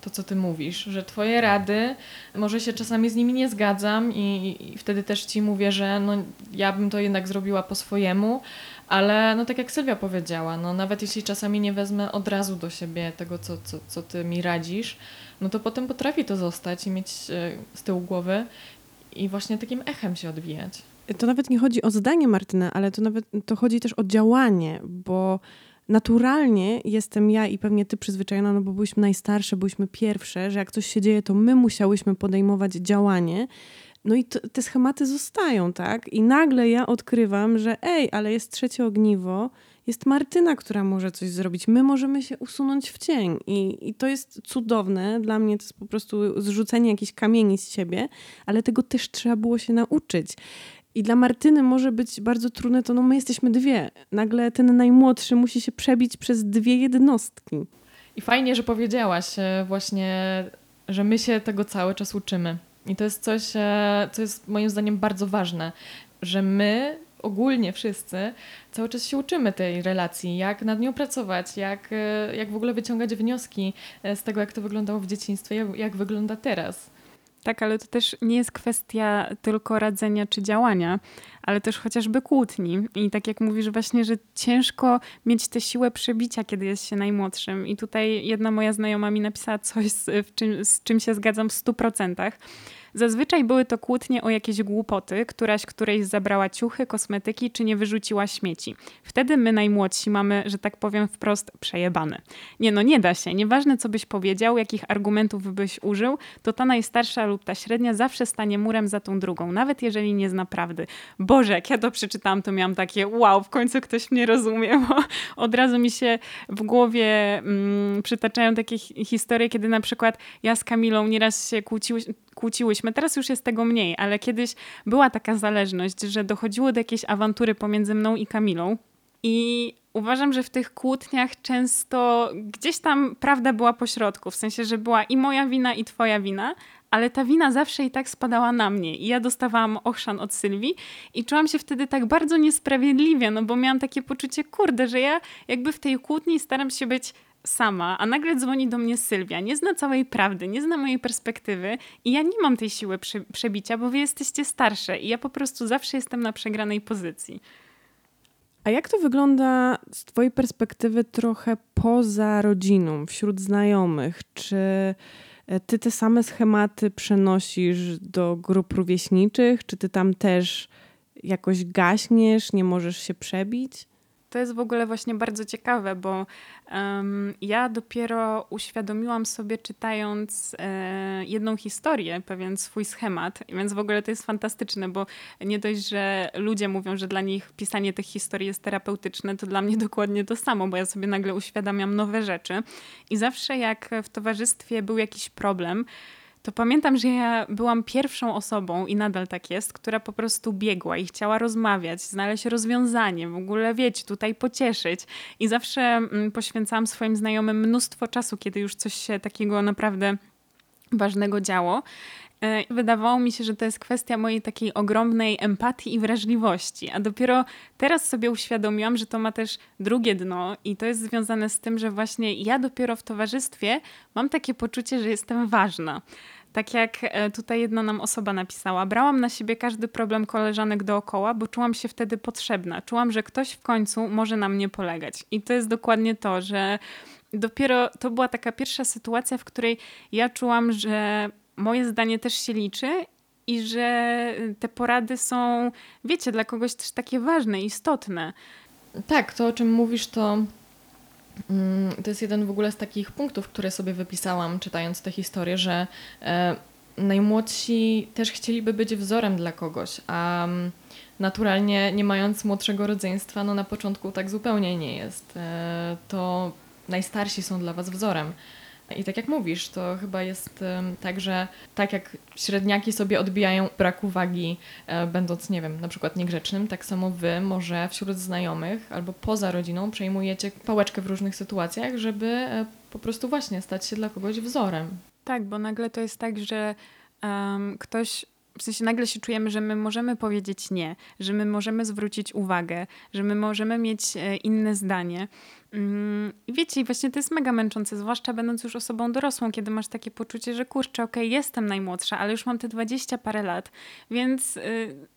to, co ty mówisz, że twoje rady, może się czasami z nimi nie zgadzam i, i, wtedy też ci mówię, że no, ja bym to jednak zrobiła po swojemu, ale no tak jak Sylwia powiedziała, no nawet jeśli czasami nie wezmę od razu do siebie tego, co, co, co ty mi radzisz, no to potem potrafi to zostać i mieć e, z tyłu głowy i właśnie takim echem się odwijać. To nawet nie chodzi o zdanie Martyna, ale to nawet to chodzi też o działanie, bo naturalnie jestem ja i pewnie ty przyzwyczajona, no bo byliśmy najstarsze, byliśmy pierwsze, że jak coś się dzieje, to my musiałyśmy podejmować działanie. No i to, te schematy zostają, tak? I nagle ja odkrywam, że ej, ale jest trzecie ogniwo, jest Martyna, która może coś zrobić. My możemy się usunąć w cień. I, I to jest cudowne. Dla mnie to jest po prostu zrzucenie jakichś kamieni z siebie, ale tego też trzeba było się nauczyć. I dla Martyny może być bardzo trudne to, no my jesteśmy dwie. Nagle ten najmłodszy musi się przebić przez dwie jednostki. I fajnie, że powiedziałaś e, właśnie, że my się tego cały czas uczymy. I to jest coś, e, co jest moim zdaniem bardzo ważne, że my ogólnie wszyscy cały czas się uczymy tej relacji, jak nad nią pracować, jak, e, jak w ogóle wyciągać wnioski z tego, jak to wyglądało w dzieciństwie, jak, jak wygląda teraz. Tak, ale to też nie jest kwestia tylko radzenia czy działania, ale też chociażby kłótni. I tak jak mówisz właśnie, że ciężko mieć tę siłę przebicia, kiedy jest się najmłodszym. I tutaj jedna moja znajoma mi napisała coś, z, czym, z czym się zgadzam w stu procentach Zazwyczaj były to kłótnie o jakieś głupoty, któraś którejś zabrała ciuchy, kosmetyki czy nie wyrzuciła śmieci. Wtedy my najmłodsi mamy, że tak powiem wprost, przejebane. Nie no, nie da się. Nieważne co byś powiedział, jakich argumentów byś użył, to ta najstarsza lub ta średnia zawsze stanie murem za tą drugą, nawet jeżeli nie zna prawdy. Boże, jak ja to przeczytałam, to miałam takie wow, w końcu ktoś mnie rozumie, bo <laughs> od razu mi się w głowie mm, przytaczają takie historie, kiedy na przykład ja z Kamilą nieraz się kłóciły, kłóciłyśmy. Teraz już jest tego mniej, ale kiedyś była taka zależność, że dochodziło do jakiejś awantury pomiędzy mną i Kamilą. I uważam, że w tych kłótniach często gdzieś tam prawda była pośrodku, w sensie, że była i moja wina, i twoja wina, ale ta wina zawsze i tak spadała na mnie. I ja dostawałam ochrzan od Sylwii i czułam się wtedy tak bardzo niesprawiedliwie, no bo miałam takie poczucie, kurde, że ja jakby w tej kłótni staram się być sama, a nagle dzwoni do mnie Sylwia, nie zna całej prawdy, nie zna mojej perspektywy i ja nie mam tej siły prze przebicia, bo wy jesteście starsze i ja po prostu zawsze jestem na przegranej pozycji. A jak to wygląda z Twojej perspektywy trochę poza rodziną, wśród znajomych? Czy e, Ty te same schematy przenosisz do grup rówieśniczych? Czy Ty tam też jakoś gaśniesz, nie możesz się przebić? To jest w ogóle właśnie bardzo ciekawe, bo um, ja dopiero uświadomiłam sobie, czytając e, jedną historię, pewien swój schemat, więc w ogóle to jest fantastyczne, bo nie dość, że ludzie mówią, że dla nich pisanie tych historii jest terapeutyczne, to dla mnie <laughs> dokładnie to samo, bo ja sobie nagle uświadamiam nowe rzeczy. I zawsze jak w towarzystwie był jakiś problem, to pamiętam, że ja byłam pierwszą osobą i nadal tak jest, która po prostu biegła i chciała rozmawiać, znaleźć rozwiązanie, w ogóle wiecie, tutaj pocieszyć. I zawsze mm, poświęcałam swoim znajomym mnóstwo czasu, kiedy już coś się takiego naprawdę ważnego działo. E, wydawało mi się, że to jest kwestia mojej takiej ogromnej empatii i wrażliwości, a dopiero teraz sobie uświadomiłam, że to ma też drugie dno i to jest związane z tym, że właśnie ja dopiero w towarzystwie mam takie poczucie, że jestem ważna. Tak jak e, tutaj jedna nam osoba napisała, brałam na siebie każdy problem koleżanek dookoła, bo czułam się wtedy potrzebna. Czułam, że ktoś w końcu może na mnie polegać. I to jest dokładnie to, że dopiero to była taka pierwsza sytuacja, w której ja czułam, że moje zdanie też się liczy i że te porady są, wiecie, dla kogoś też takie ważne, istotne. Tak, to o czym mówisz, to to jest jeden w ogóle z takich punktów, które sobie wypisałam, czytając tę historię, że e, najmłodsi też chcieliby być wzorem dla kogoś, a mm, naturalnie nie mając młodszego rodzeństwa, no na początku tak zupełnie nie jest. E, to najstarsi są dla Was wzorem. I tak jak mówisz, to chyba jest tak, że tak jak średniaki sobie odbijają brak uwagi, e, będąc, nie wiem, na przykład niegrzecznym, tak samo wy może wśród znajomych albo poza rodziną przejmujecie pałeczkę w różnych sytuacjach, żeby e, po prostu właśnie stać się dla kogoś wzorem. Tak, bo nagle to jest tak, że um, ktoś w sensie nagle się czujemy, że my możemy powiedzieć nie, że my możemy zwrócić uwagę, że my możemy mieć e, inne zdanie. Mm, I wiecie, właśnie to jest mega męczące, zwłaszcza będąc już osobą dorosłą, kiedy masz takie poczucie, że kurczę, okej, okay, jestem najmłodsza, ale już mam te 20 parę lat, więc y,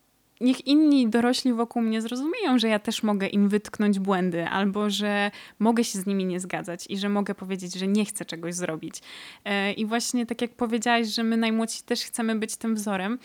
niech inni dorośli wokół mnie zrozumieją, że ja też mogę im wytknąć błędy, albo że mogę się z nimi nie zgadzać i że mogę powiedzieć, że nie chcę czegoś zrobić. E, I właśnie tak jak powiedziałaś, że my najmłodsi też chcemy być tym wzorem,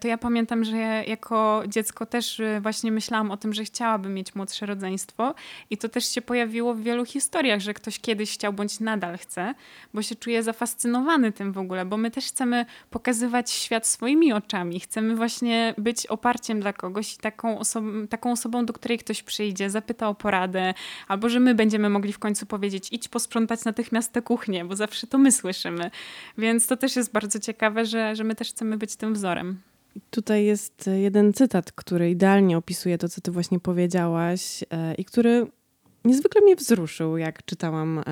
to ja pamiętam, że jako dziecko też e, właśnie myślałam o tym, że chciałabym mieć młodsze rodzeństwo i to też się pojawiło w wielu historiach, że ktoś kiedyś chciał bądź nadal chce, bo się czuje zafascynowany tym w ogóle, bo my też chcemy pokazywać świat swoimi oczami, chcemy właśnie być oparciem dla kogoś i taką, oso- taką osobą, do której ktoś przyjdzie, zapyta o poradę, albo że my będziemy mogli w końcu powiedzieć idź posprzątać natychmiast tę kuchnię, bo zawsze to my słyszymy. Więc to też jest bardzo ciekawe, że, że my też chcemy być tym wzorem. Tutaj jest jeden cytat, który idealnie opisuje to, co ty właśnie powiedziałaś e, i który niezwykle mnie wzruszył, jak czytałam e,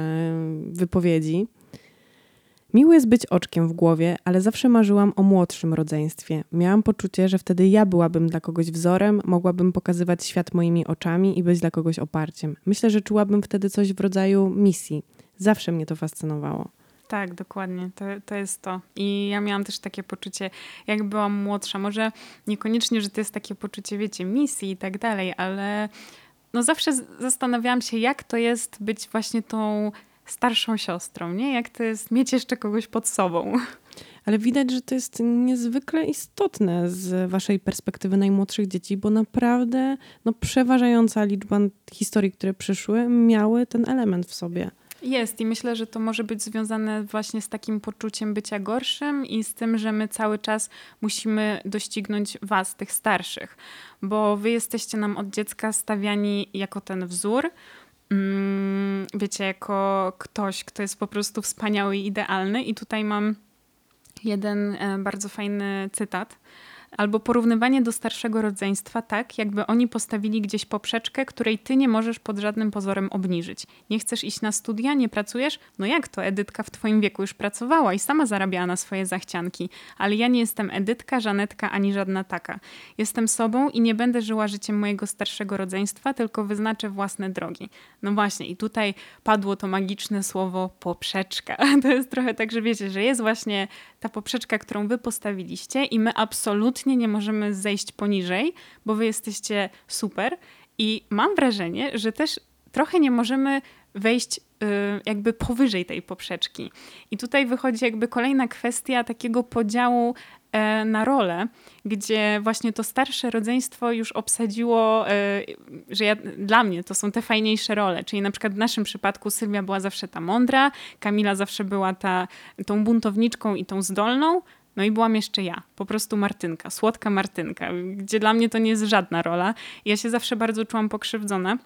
wypowiedzi. Miło jest być oczkiem w głowie, ale zawsze marzyłam o młodszym rodzeństwie. Miałam poczucie, że wtedy ja byłabym dla kogoś wzorem, mogłabym pokazywać świat moimi oczami i być dla kogoś oparciem. Myślę, że czułabym wtedy coś w rodzaju misji. Zawsze mnie to fascynowało. Tak, dokładnie. To, to jest to. I ja miałam też takie poczucie, jak byłam młodsza. Może niekoniecznie, że to jest takie poczucie, wiecie, misji i tak dalej, ale no zawsze zastanawiałam się, jak to jest być właśnie tą starszą siostrą, nie? Jak to jest mieć jeszcze kogoś pod sobą. Ale widać, że to jest niezwykle istotne z waszej perspektywy najmłodszych dzieci, bo naprawdę no, przeważająca liczba historii, które przyszły, miały ten element w sobie. Jest i myślę, że to może być związane właśnie z takim poczuciem bycia gorszym i z tym, że my cały czas musimy doścignąć was, tych starszych, bo wy jesteście nam od dziecka stawiani jako ten wzór. Mm, wiecie, jako ktoś, kto jest po prostu wspaniały i idealny. I tutaj mam jeden e, bardzo fajny cytat albo porównywanie do starszego rodzeństwa tak, jakby oni postawili gdzieś poprzeczkę, której ty nie możesz pod żadnym pozorem obniżyć. Nie chcesz iść na studia, nie pracujesz? No jak to? Edytka w twoim wieku już pracowała i sama zarabiała na swoje zachcianki. Ale ja nie jestem Edytka, Żanetka ani żadna taka. Jestem sobą i nie będę żyła życiem mojego starszego rodzeństwa, tylko wyznaczę własne drogi. No właśnie i tutaj padło to magiczne słowo poprzeczka. <laughs> To jest trochę tak, że wiecie, że jest właśnie ta poprzeczka, którą wy postawiliście i my absolutnie nie możemy zejść poniżej, bo wy jesteście super i mam wrażenie, że też trochę nie możemy wejść y, jakby powyżej tej poprzeczki. I tutaj wychodzi jakby kolejna kwestia takiego podziału e, na rolę, gdzie właśnie to starsze rodzeństwo już obsadziło, e, że ja, dla mnie to są te fajniejsze role. Czyli na przykład w naszym przypadku Sylwia była zawsze ta mądra, Kamila zawsze była ta, tą buntowniczką i tą zdolną, no i byłam jeszcze ja, po prostu Martynka, słodka Martynka, gdzie dla mnie to nie jest żadna rola. Ja się zawsze bardzo czułam pokrzywdzona.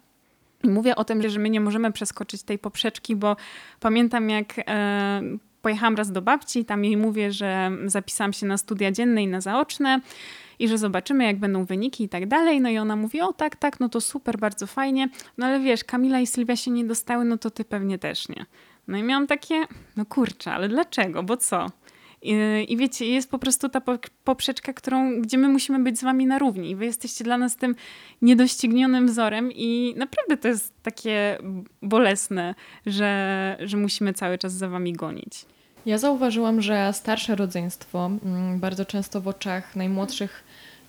I mówię o tym, że my nie możemy przeskoczyć tej poprzeczki, bo pamiętam jak e, pojechałam raz do babci, tam jej mówię, że zapisałam się na studia dzienne i na zaoczne i że zobaczymy, jak będą wyniki i tak dalej. No i ona mówi, o tak, tak, no to super, bardzo fajnie. No ale wiesz, Kamila i Sylwia się nie dostały, no to ty pewnie też nie. No i miałam takie, no kurczę, ale dlaczego, bo co? I, I, wiecie, jest po prostu ta poprzeczka, którą, gdzie my musimy być z wami na równi. Wy jesteście dla nas tym niedoścignionym wzorem i naprawdę to jest takie bolesne, że, że musimy cały czas za wami gonić. Ja zauważyłam, że starsze rodzeństwo mm, bardzo często w oczach najmłodszych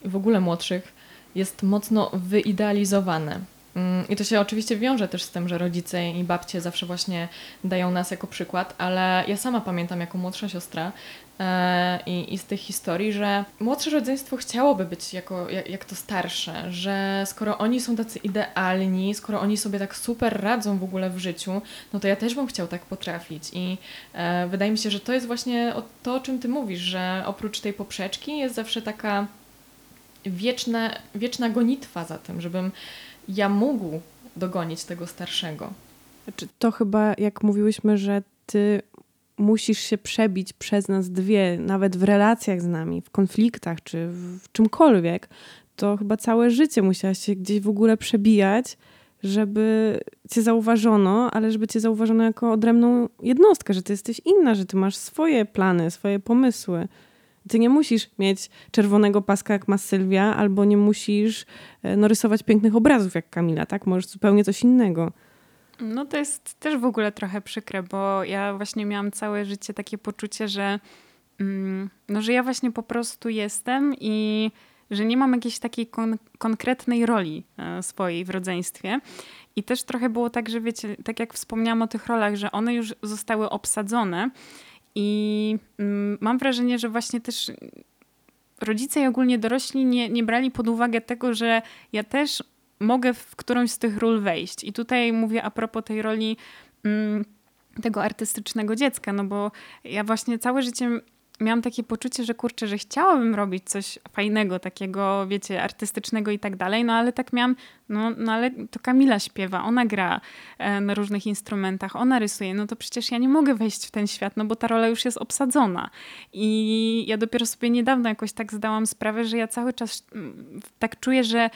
w ogóle młodszych jest mocno wyidealizowane. Mm, I to się oczywiście wiąże też z tym, że rodzice i babcie zawsze właśnie dają nas jako przykład, ale ja sama pamiętam jako młodsza siostra e, i, i z tych historii, że młodsze rodzeństwo chciałoby być jako, jak, jak to starsze, że skoro oni są tacy idealni, skoro oni sobie tak super radzą w ogóle w życiu, no to ja też bym chciał tak potrafić. I e, wydaje mi się, że to jest właśnie to, o czym ty mówisz, że oprócz tej poprzeczki jest zawsze taka wieczna, wieczna gonitwa za tym, żebym ja mógł dogonić tego starszego. Znaczy, to chyba, jak mówiłyśmy, że ty musisz się przebić przez nas dwie, nawet w relacjach z nami, w konfliktach czy w czymkolwiek, to chyba całe życie musiałaś się gdzieś w ogóle przebijać, żeby cię zauważono, ale żeby cię zauważono jako odrębną jednostkę, że ty jesteś inna, że ty masz swoje plany, swoje pomysły. Ty nie musisz mieć czerwonego paska jak ma Sylwia, albo nie musisz e, no, rysować pięknych obrazów jak Kamila, tak? Możesz zupełnie coś innego. No to jest też w ogóle trochę przykre, bo ja właśnie miałam całe życie takie poczucie, że, mm, no, że ja właśnie po prostu jestem i że nie mam jakiejś takiej kon konkretnej roli e, swojej w rodzeństwie. I też trochę było tak, że wiecie, tak jak wspomniałam o tych rolach, że one już zostały obsadzone i mm, mam wrażenie, że właśnie też rodzice i ogólnie dorośli nie, nie brali pod uwagę tego, że ja też mogę w którąś z tych ról wejść. I tutaj mówię a propos tej roli mm, tego artystycznego dziecka, no bo ja właśnie całe życie miałam takie poczucie, że kurczę, że chciałabym robić coś fajnego, takiego, wiecie, artystycznego i tak dalej, no ale tak miałam, no, no ale to Kamila śpiewa, ona gra e, na różnych instrumentach, ona rysuje, no to przecież ja nie mogę wejść w ten świat, no bo ta rola już jest obsadzona. I ja dopiero sobie niedawno jakoś tak zdałam sprawę, że ja cały czas mm, tak czuję, że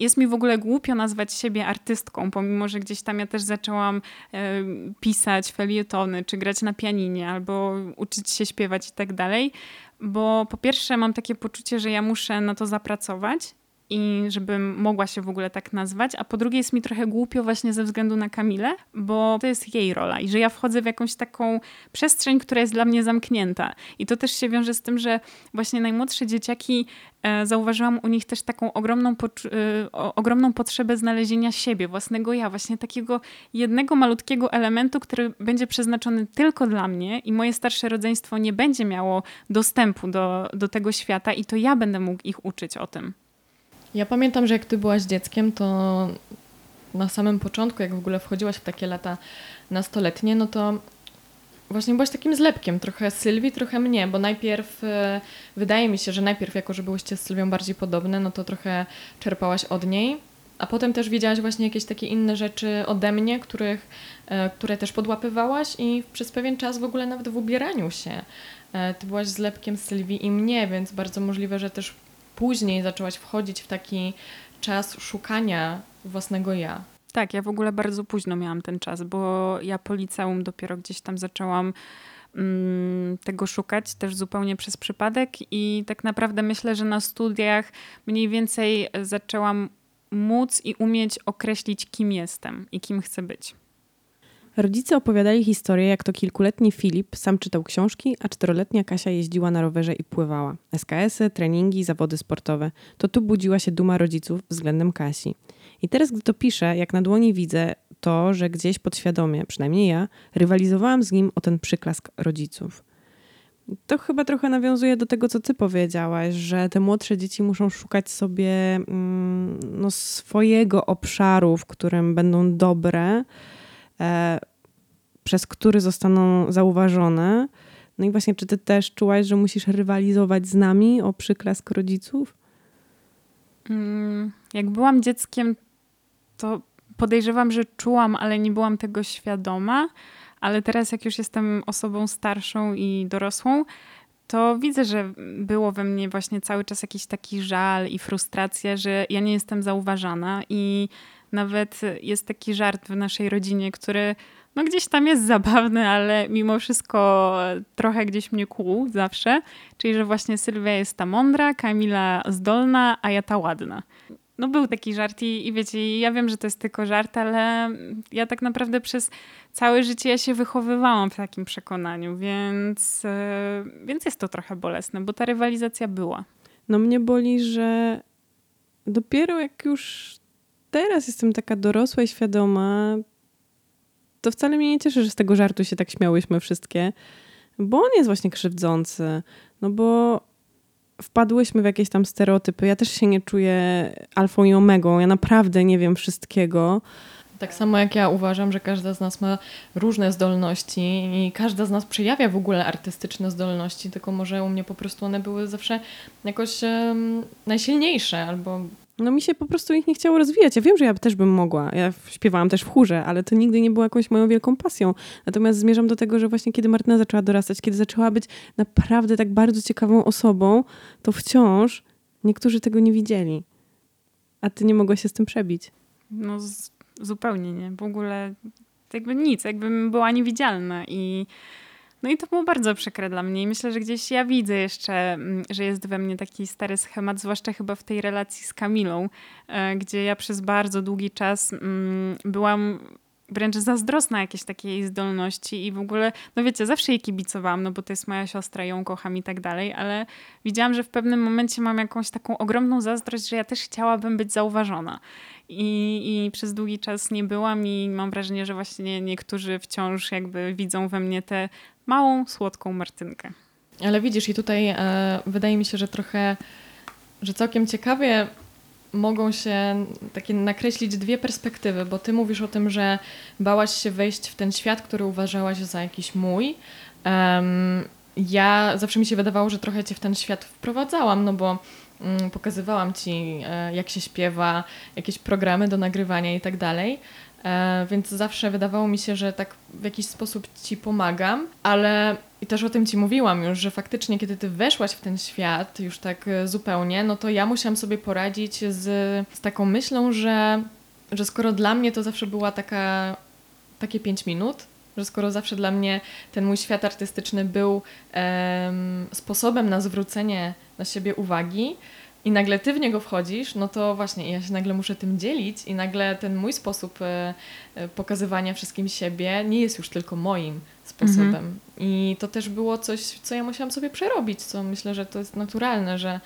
jest mi w ogóle głupio nazwać siebie artystką, pomimo że gdzieś tam ja też zaczęłam e, pisać felietony, czy grać na pianinie, albo uczyć się śpiewać i tak dalej, bo po pierwsze mam takie poczucie, że ja muszę na to zapracować, i żebym mogła się w ogóle tak nazwać, a po drugie jest mi trochę głupio właśnie ze względu na Kamilę, bo to jest jej rola i że ja wchodzę w jakąś taką przestrzeń, która jest dla mnie zamknięta. I to też się wiąże z tym, że właśnie najmłodsze dzieciaki e, zauważyłam u nich też taką ogromną, e, ogromną potrzebę znalezienia siebie, własnego ja, właśnie takiego jednego malutkiego elementu, który będzie przeznaczony tylko dla mnie i moje starsze rodzeństwo nie będzie miało dostępu do, do tego świata i to ja będę mógł ich uczyć o tym. Ja pamiętam, że jak ty byłaś dzieckiem, to na samym początku, jak w ogóle wchodziłaś w takie lata nastoletnie, no to właśnie byłaś takim zlepkiem, trochę Sylwii, trochę mnie, bo najpierw e, wydaje mi się, że najpierw jako, że byłyście z Sylwią bardziej podobne, no to trochę czerpałaś od niej, a potem też widziałaś właśnie jakieś takie inne rzeczy ode mnie, których, e, które też podłapywałaś i przez pewien czas w ogóle nawet w ubieraniu się. E, ty byłaś zlepkiem Sylwii i mnie, więc bardzo możliwe, że też później zaczęłaś wchodzić w taki czas szukania własnego ja. Tak, ja w ogóle bardzo późno miałam ten czas, bo ja po liceum dopiero gdzieś tam zaczęłam mm, tego szukać, też zupełnie przez przypadek i tak naprawdę myślę, że na studiach mniej więcej zaczęłam móc i umieć określić, kim jestem i kim chcę być. Rodzice opowiadali historię, jak to kilkuletni Filip sam czytał książki, a czteroletnia Kasia jeździła na rowerze i pływała. SKS-y, treningi, zawody sportowe. To tu budziła się duma rodziców względem Kasi. I teraz, gdy to piszę, jak na dłoni widzę to, że gdzieś podświadomie, przynajmniej ja, rywalizowałam z nim o ten przyklask rodziców. To chyba trochę nawiązuje do tego, co ty powiedziałaś, że te młodsze dzieci muszą szukać sobie mm, no, swojego obszaru, w którym będą dobre, przez który zostaną zauważone. No i właśnie, czy ty też czułaś, że musisz rywalizować z nami o przyklask rodziców? Mm, jak byłam dzieckiem, to podejrzewam, że czułam, ale nie byłam tego świadoma. Ale teraz, jak już jestem osobą starszą i dorosłą, to widzę, że było we mnie właśnie cały czas jakiś taki żal i frustracja, że ja nie jestem zauważana i nawet jest taki żart w naszej rodzinie, który no gdzieś tam jest zabawny, ale mimo wszystko trochę gdzieś mnie kłuł zawsze. Czyli, że właśnie Sylwia jest ta mądra, Kamila zdolna, a ja ta ładna. No był taki żart i, i wiecie, ja wiem, że to jest tylko żart, ale ja tak naprawdę przez całe życie ja się wychowywałam w takim przekonaniu, więc, yy, więc jest to trochę bolesne, bo ta rywalizacja była. No mnie boli, że dopiero jak już teraz jestem taka dorosła i świadoma, to wcale mnie nie cieszy, że z tego żartu się tak śmiałyśmy wszystkie, bo on jest właśnie krzywdzący. No bo wpadłyśmy w jakieś tam stereotypy. Ja też się nie czuję alfą i omegą. Ja naprawdę nie wiem wszystkiego. Tak samo jak ja uważam, że każda z nas ma różne zdolności i każda z nas przejawia w ogóle artystyczne zdolności, tylko może u mnie po prostu one były zawsze jakoś um, najsilniejsze albo no mi się po prostu ich nie chciało rozwijać. Ja wiem, że ja też bym mogła. Ja śpiewałam też w chórze, ale to nigdy nie było jakąś moją wielką pasją. Natomiast zmierzam do tego, że właśnie kiedy Martyna zaczęła dorastać, kiedy zaczęła być naprawdę tak bardzo ciekawą osobą, to wciąż niektórzy tego nie widzieli. A ty nie mogłaś się z tym przebić. No zupełnie nie. W ogóle jakby nic, jakbym była niewidzialna i no i to było bardzo przykre dla mnie i myślę, że gdzieś ja widzę jeszcze, mm, że jest we mnie taki stary schemat, zwłaszcza chyba w tej relacji z Kamilą, e, gdzie ja przez bardzo długi czas mm, byłam wręcz zazdrosna jakieś takiej zdolności i w ogóle, no wiecie, zawsze jej kibicowałam, no bo to jest moja siostra, ją kocham i tak dalej, ale widziałam, że w pewnym momencie mam jakąś taką ogromną zazdrość, że ja też chciałabym być zauważona. I, I przez długi czas nie byłam i mam wrażenie, że właśnie niektórzy wciąż jakby widzą we mnie tę małą, słodką Martynkę. Ale widzisz, i tutaj e, wydaje mi się, że trochę, że całkiem ciekawie mogą się takie nakreślić dwie perspektywy, bo ty mówisz o tym, że bałaś się wejść w ten świat, który uważałaś za jakiś mój. Um, ja zawsze mi się wydawało, że trochę cię w ten świat wprowadzałam, no bo um, pokazywałam ci, e, jak się śpiewa, jakieś programy do nagrywania i tak dalej. E, więc zawsze wydawało mi się, że tak w jakiś sposób ci pomagam, ale i też o tym ci mówiłam już, że faktycznie kiedy ty weszłaś w ten świat już tak e, zupełnie, no to ja musiałam sobie poradzić z, z taką myślą, że, że skoro dla mnie to zawsze była taka, takie pięć minut, że skoro zawsze dla mnie ten mój świat artystyczny był um, sposobem na zwrócenie na siebie uwagi, i nagle ty w niego wchodzisz, no to właśnie ja się nagle muszę tym dzielić i nagle ten mój sposób e, e, pokazywania wszystkim siebie nie jest już tylko moim sposobem. Mhm. I to też było coś, co ja musiałam sobie przerobić, co myślę, że to jest naturalne, że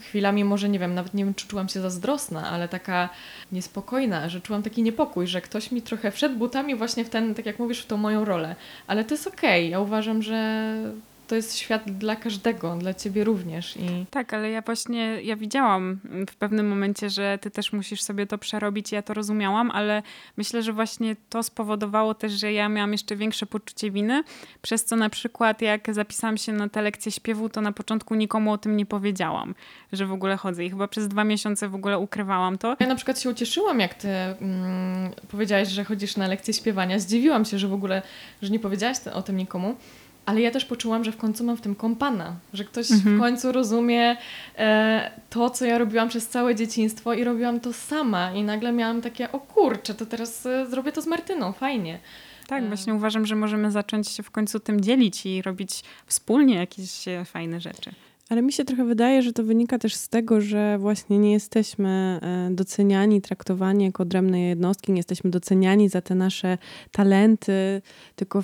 chwilami może, nie wiem, nawet nie wiem, czy czułam się zazdrosna, ale taka niespokojna, że czułam taki niepokój, że ktoś mi trochę wszedł butami właśnie w ten, tak jak mówisz, w tą moją rolę. Ale to jest okej. Okay. Ja uważam, że to jest świat dla każdego, dla ciebie również. I... Tak, ale ja właśnie, ja widziałam w pewnym momencie, że ty też musisz sobie to przerobić, ja to rozumiałam, ale myślę, że właśnie to spowodowało też, że ja miałam jeszcze większe poczucie winy, przez co na przykład jak zapisałam się na tę lekcję śpiewu, to na początku nikomu o tym nie powiedziałam, że w ogóle chodzę i chyba przez dwa miesiące w ogóle ukrywałam to. Ja na przykład się ucieszyłam, jak ty mm, powiedziałaś, że chodzisz na lekcję śpiewania. Zdziwiłam się, że w ogóle, że nie powiedziałaś o tym nikomu. Ale ja też poczułam, że w końcu mam w tym kompana, że ktoś mhm. w końcu rozumie e, to, co ja robiłam przez całe dzieciństwo i robiłam to sama. I nagle miałam takie, o kurczę, to teraz e, zrobię to z Martyną, fajnie. Tak, e. właśnie uważam, że możemy zacząć się w końcu tym dzielić i robić wspólnie jakieś e, fajne rzeczy. Ale mi się trochę wydaje, że to wynika też z tego, że właśnie nie jesteśmy e, doceniani, traktowani jako odrębne jednostki, nie jesteśmy doceniani za te nasze talenty, tylko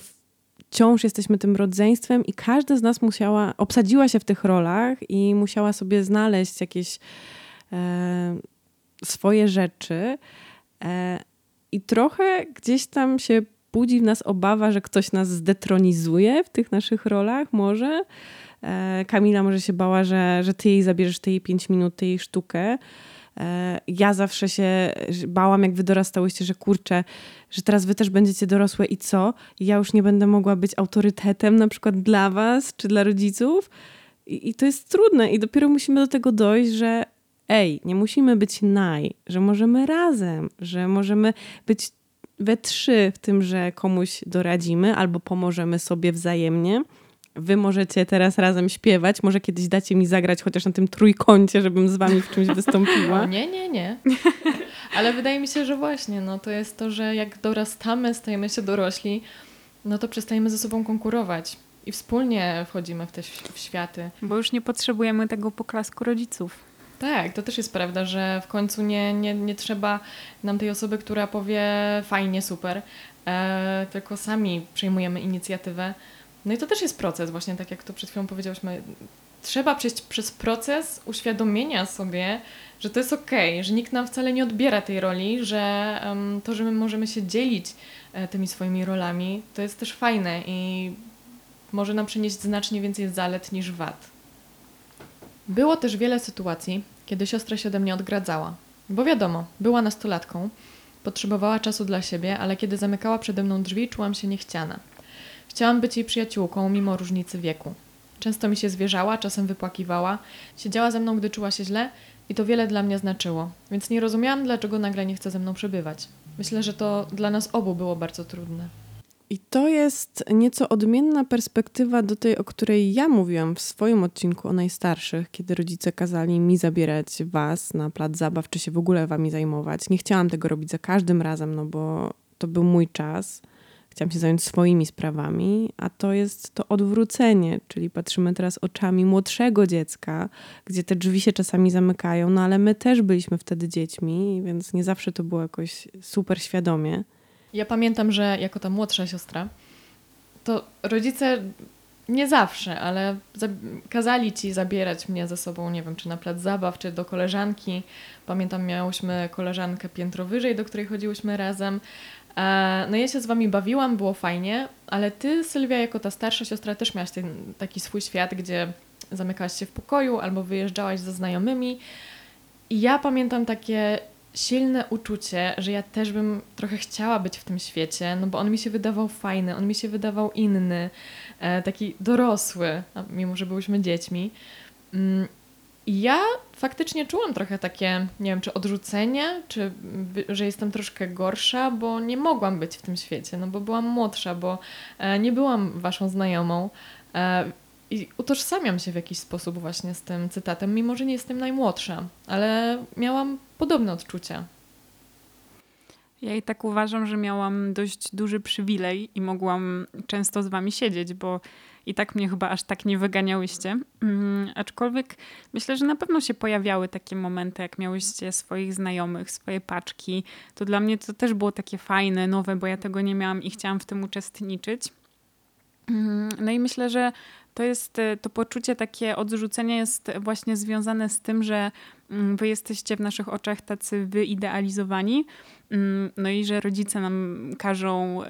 wciąż jesteśmy tym rodzeństwem i każda z nas musiała, obsadziła się w tych rolach i musiała sobie znaleźć jakieś e, swoje rzeczy. E, I trochę gdzieś tam się budzi w nas obawa, że ktoś nas zdetronizuje w tych naszych rolach, może. E, Kamila może się bała, że, że ty jej zabierzesz te jej pięć minut, tej jej sztukę. E, ja zawsze się bałam, jak wy dorastałyście, że kurczę, że teraz wy też będziecie dorosłe i co? ja już nie będę mogła być autorytetem na przykład dla was czy dla rodziców. I, I to jest trudne i dopiero musimy do tego dojść, że ej, nie musimy być naj, że możemy razem, że możemy być we trzy w tym, że komuś doradzimy albo pomożemy sobie wzajemnie Wy możecie teraz razem śpiewać. Może kiedyś dacie mi zagrać chociaż na tym trójkącie, żebym z wami w czymś wystąpiła. <laughs> nie, nie, nie. Ale wydaje mi się, że właśnie no, to jest to, że jak dorastamy, stajemy się dorośli, no to przestajemy ze sobą konkurować. I wspólnie wchodzimy w te w światy. Bo już nie potrzebujemy tego poklasku rodziców. Tak, to też jest prawda, że w końcu nie, nie, nie trzeba nam tej osoby, która powie fajnie, super, e, tylko sami przejmujemy inicjatywę no i to też jest proces, właśnie tak jak to przed chwilą powiedziałyśmy. Trzeba przejść przez proces uświadomienia sobie, że to jest okej, okay, że nikt nam wcale nie odbiera tej roli, że um, to, że my możemy się dzielić e, tymi swoimi rolami, to jest też fajne i może nam przynieść znacznie więcej zalet niż wad. Było też wiele sytuacji, kiedy siostra się ode mnie odgradzała. Bo wiadomo, była nastolatką, potrzebowała czasu dla siebie, ale kiedy zamykała przede mną drzwi, czułam się niechciana. Chciałam być jej przyjaciółką, mimo różnicy wieku. Często mi się zwierzała, czasem wypłakiwała, siedziała ze mną, gdy czuła się źle i to wiele dla mnie znaczyło, więc nie rozumiałam, dlaczego nagle nie chce ze mną przebywać. Myślę, że to dla nas obu było bardzo trudne. I to jest nieco odmienna perspektywa do tej, o której ja mówiłam w swoim odcinku o najstarszych, kiedy rodzice kazali mi zabierać was na plac zabaw, czy się w ogóle wami zajmować. Nie chciałam tego robić za każdym razem, no bo to był mój czas chciałam się zająć swoimi sprawami, a to jest to odwrócenie, czyli patrzymy teraz oczami młodszego dziecka, gdzie te drzwi się czasami zamykają, no ale my też byliśmy wtedy dziećmi, więc nie zawsze to było jakoś super świadomie. Ja pamiętam, że jako ta młodsza siostra, to rodzice nie zawsze, ale kazali ci zabierać mnie ze sobą, nie wiem, czy na plac zabaw, czy do koleżanki. Pamiętam, miałyśmy koleżankę piętro wyżej, do której chodziłyśmy razem. E, no ja się z wami bawiłam, było fajnie, ale ty, Sylwia, jako ta starsza siostra, też miałaś ten, taki swój świat, gdzie zamykałaś się w pokoju albo wyjeżdżałaś ze znajomymi. I ja pamiętam takie silne uczucie, że ja też bym trochę chciała być w tym świecie, no bo on mi się wydawał fajny, on mi się wydawał inny, e, taki dorosły, mimo że byłyśmy dziećmi. I ja faktycznie czułam trochę takie, nie wiem, czy odrzucenie, czy że jestem troszkę gorsza, bo nie mogłam być w tym świecie, no bo byłam młodsza, bo e, nie byłam waszą znajomą. E, I utożsamiam się w jakiś sposób właśnie z tym cytatem, mimo że nie jestem najmłodsza, ale miałam podobne odczucia. Ja i tak uważam, że miałam dość duży przywilej i mogłam często z wami siedzieć, bo i tak mnie chyba aż tak nie wyganiałyście. Mm, aczkolwiek myślę, że na pewno się pojawiały takie momenty, jak miałyście swoich znajomych, swoje paczki. To dla mnie to też było takie fajne, nowe, bo ja tego nie miałam i chciałam w tym uczestniczyć. Mm, no i myślę, że to jest e, to poczucie takie odrzucenia jest właśnie związane z tym, że mm, wy jesteście w naszych oczach tacy wyidealizowani, no i że rodzice nam każą, y,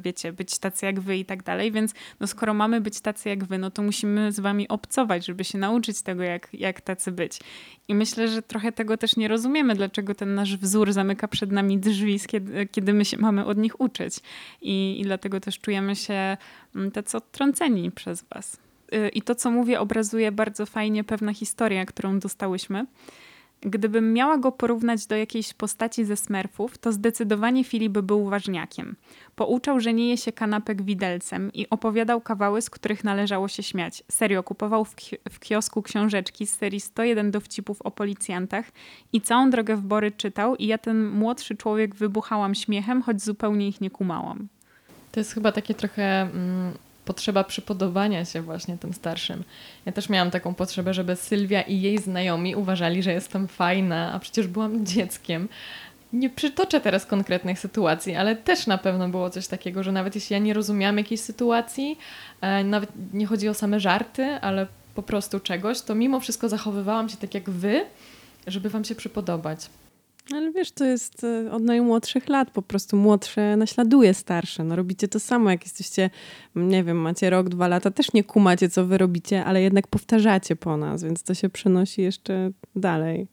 wiecie, być tacy jak wy i tak dalej, więc no skoro mamy być tacy jak wy, no to musimy z wami obcować, żeby się nauczyć tego, jak, jak tacy być. I myślę, że trochę tego też nie rozumiemy, dlaczego ten nasz wzór zamyka przed nami drzwi, kiedy, kiedy my się mamy od nich uczyć. I, i dlatego też czujemy się mm, tacy odtrąceni przez was. Y, I to, co mówię, obrazuje bardzo fajnie pewna historia, którą dostałyśmy. Gdybym miała go porównać do jakiejś postaci ze Smurfów, to zdecydowanie Filip był ważniakiem. Pouczał, że nie je się kanapek widelcem i opowiadał kawały, z których należało się śmiać. Serio, kupował w, ki w kiosku książeczki z serii 101 dowcipów o policjantach i całą drogę w Bory czytał i ja ten młodszy człowiek wybuchałam śmiechem, choć zupełnie ich nie kumałam. To jest chyba takie trochę mm, potrzeba przypodobania się właśnie tym starszym. Ja też miałam taką potrzebę, żeby Sylwia i jej znajomi uważali, że jestem fajna, a przecież byłam dzieckiem. Nie przytoczę teraz konkretnych sytuacji, ale też na pewno było coś takiego, że nawet jeśli ja nie rozumiałam jakiejś sytuacji, e, nawet nie chodzi o same żarty, ale po prostu czegoś, to mimo wszystko zachowywałam się tak jak wy, żeby wam się przypodobać. Ale wiesz, to jest e, od najmłodszych lat, po prostu młodsze naśladuje starsze. No robicie to samo, jak jesteście, nie wiem, macie rok, dwa lata, też nie kumacie, co wy robicie, ale jednak powtarzacie po nas, więc to się przenosi jeszcze dalej.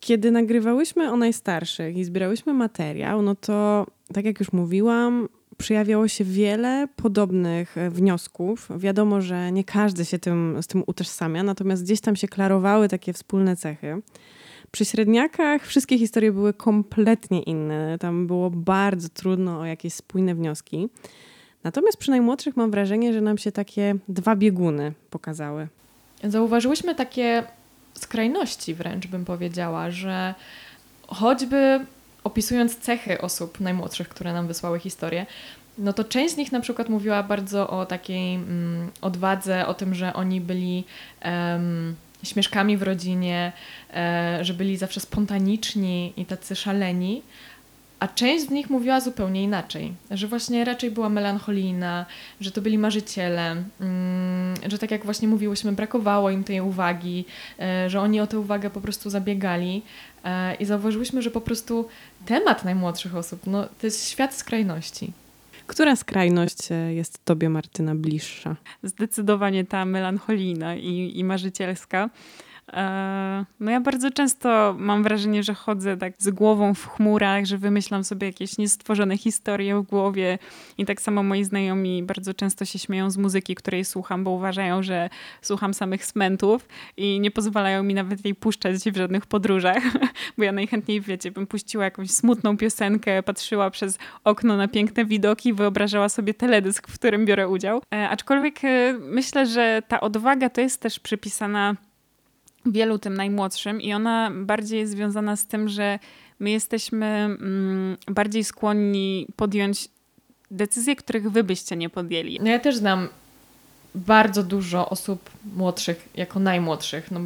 Kiedy nagrywałyśmy o najstarszych i zbierałyśmy materiał, no to, tak jak już mówiłam, przejawiało się wiele podobnych e, wniosków. Wiadomo, że nie każdy się tym, z tym utożsamia, natomiast gdzieś tam się klarowały takie wspólne cechy. Przy średniakach wszystkie historie były kompletnie inne. Tam było bardzo trudno o jakieś spójne wnioski. Natomiast przy najmłodszych mam wrażenie, że nam się takie dwa bieguny pokazały. Zauważyłyśmy takie skrajności wręcz, bym powiedziała, że choćby opisując cechy osób najmłodszych, które nam wysłały historię, no to część z nich na przykład mówiła bardzo o takiej mm, odwadze, o tym, że oni byli. Um, śmieszkami w rodzinie, e, że byli zawsze spontaniczni i tacy szaleni, a część z nich mówiła zupełnie inaczej, że właśnie raczej była melancholijna, że to byli marzyciele, mm, że tak jak właśnie mówiłyśmy, brakowało im tej uwagi, e, że oni o tę uwagę po prostu zabiegali e, i zauważyłyśmy, że po prostu temat najmłodszych osób no, to jest świat skrajności. Która skrajność e, jest Tobie, Martyna, bliższa? Zdecydowanie ta melancholijna i, i marzycielska. E, no ja bardzo często mam wrażenie, że chodzę tak z głową w chmurach, że wymyślam sobie jakieś niestworzone historie w głowie i tak samo moi znajomi bardzo często się śmieją z muzyki, której słucham, bo uważają, że słucham samych smentów i nie pozwalają mi nawet jej puszczać w żadnych podróżach, <laughs> bo ja najchętniej, wiecie, bym puściła jakąś smutną piosenkę, patrzyła przez okno na piękne widoki, wyobrażała sobie teledysk, w którym biorę udział. E, aczkolwiek e, myślę, że ta odwaga to jest też przypisana wielu tym najmłodszym i ona bardziej jest związana z tym, że my jesteśmy mm, bardziej skłonni podjąć decyzje, których wy byście nie podjęli. No ja też znam bardzo dużo osób młodszych, jako najmłodszych. No,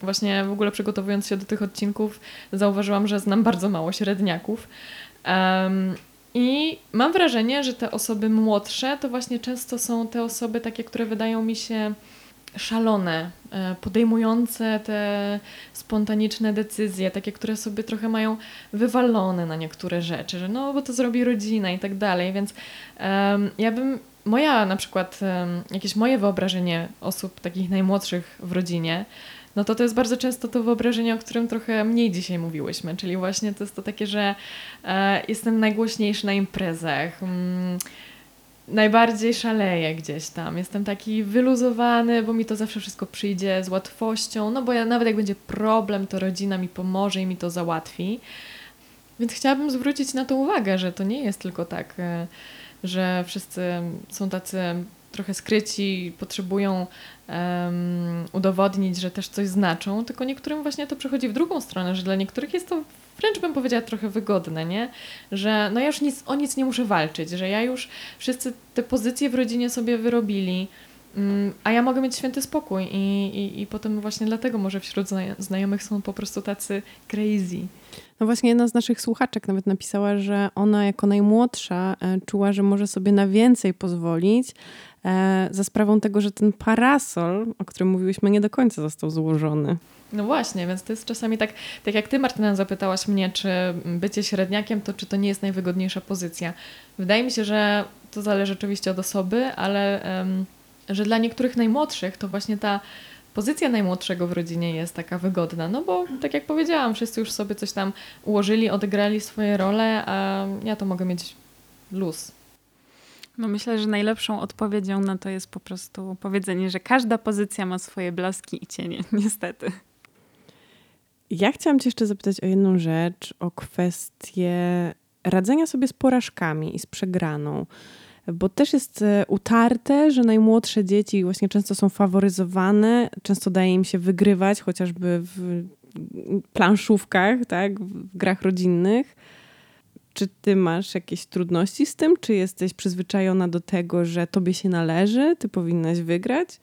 właśnie w ogóle przygotowując się do tych odcinków, zauważyłam, że znam bardzo mało średniaków. Um, I mam wrażenie, że te osoby młodsze to właśnie często są te osoby takie, które wydają mi się szalone, e, podejmujące te spontaniczne decyzje, takie, które sobie trochę mają wywalone na niektóre rzeczy, że no, bo to zrobi rodzina i tak dalej, więc um, ja bym, moja na przykład, um, jakieś moje wyobrażenie osób takich najmłodszych w rodzinie, no to to jest bardzo często to wyobrażenie, o którym trochę mniej dzisiaj mówiłyśmy, czyli właśnie to jest to takie, że e, jestem najgłośniejszy na imprezach, mm, najbardziej szaleję gdzieś tam. Jestem taki wyluzowany, bo mi to zawsze wszystko przyjdzie z łatwością. No bo ja nawet jak będzie problem, to rodzina mi pomoże i mi to załatwi. Więc chciałabym zwrócić na to uwagę, że to nie jest tylko tak, e, że wszyscy są tacy trochę skryci, potrzebują um, udowodnić, że też coś znaczą, tylko niektórym właśnie to przechodzi w drugą stronę, że dla niektórych jest to wręcz bym powiedziała trochę wygodne, nie? Że no ja już nic, o nic nie muszę walczyć, że ja już wszyscy te pozycje w rodzinie sobie wyrobili, mm, a ja mogę mieć święty spokój i, i, i potem właśnie dlatego może wśród znajomych są po prostu tacy crazy. No właśnie jedna z naszych słuchaczek nawet napisała, że ona jako najmłodsza e, czuła, że może sobie na więcej pozwolić e, za sprawą tego, że ten parasol, o którym mówiłyśmy, nie do końca został złożony. No właśnie, więc to jest czasami tak, tak jak ty Martyna zapytałaś mnie, czy bycie średniakiem, to czy to nie jest najwygodniejsza pozycja. Wydaje mi się, że to zależy oczywiście od osoby, ale że dla niektórych najmłodszych to właśnie ta pozycja najmłodszego w rodzinie jest taka wygodna, no bo tak jak powiedziałam, wszyscy już sobie coś tam ułożyli, odegrali swoje role, a ja to mogę mieć luz. No myślę, że najlepszą odpowiedzią na to jest po prostu powiedzenie, że każda pozycja ma swoje blaski i cienie, <laughs> niestety. Ja chciałam Cię jeszcze zapytać o jedną rzecz, o kwestię radzenia sobie z porażkami i z przegraną. Bo też jest e, utarte, że najmłodsze dzieci właśnie często są faworyzowane, często daje im się wygrywać, chociażby w planszówkach, tak, w grach rodzinnych. Czy ty masz jakieś trudności z tym? Czy jesteś przyzwyczajona do tego, że tobie się należy, ty powinnaś wygrać?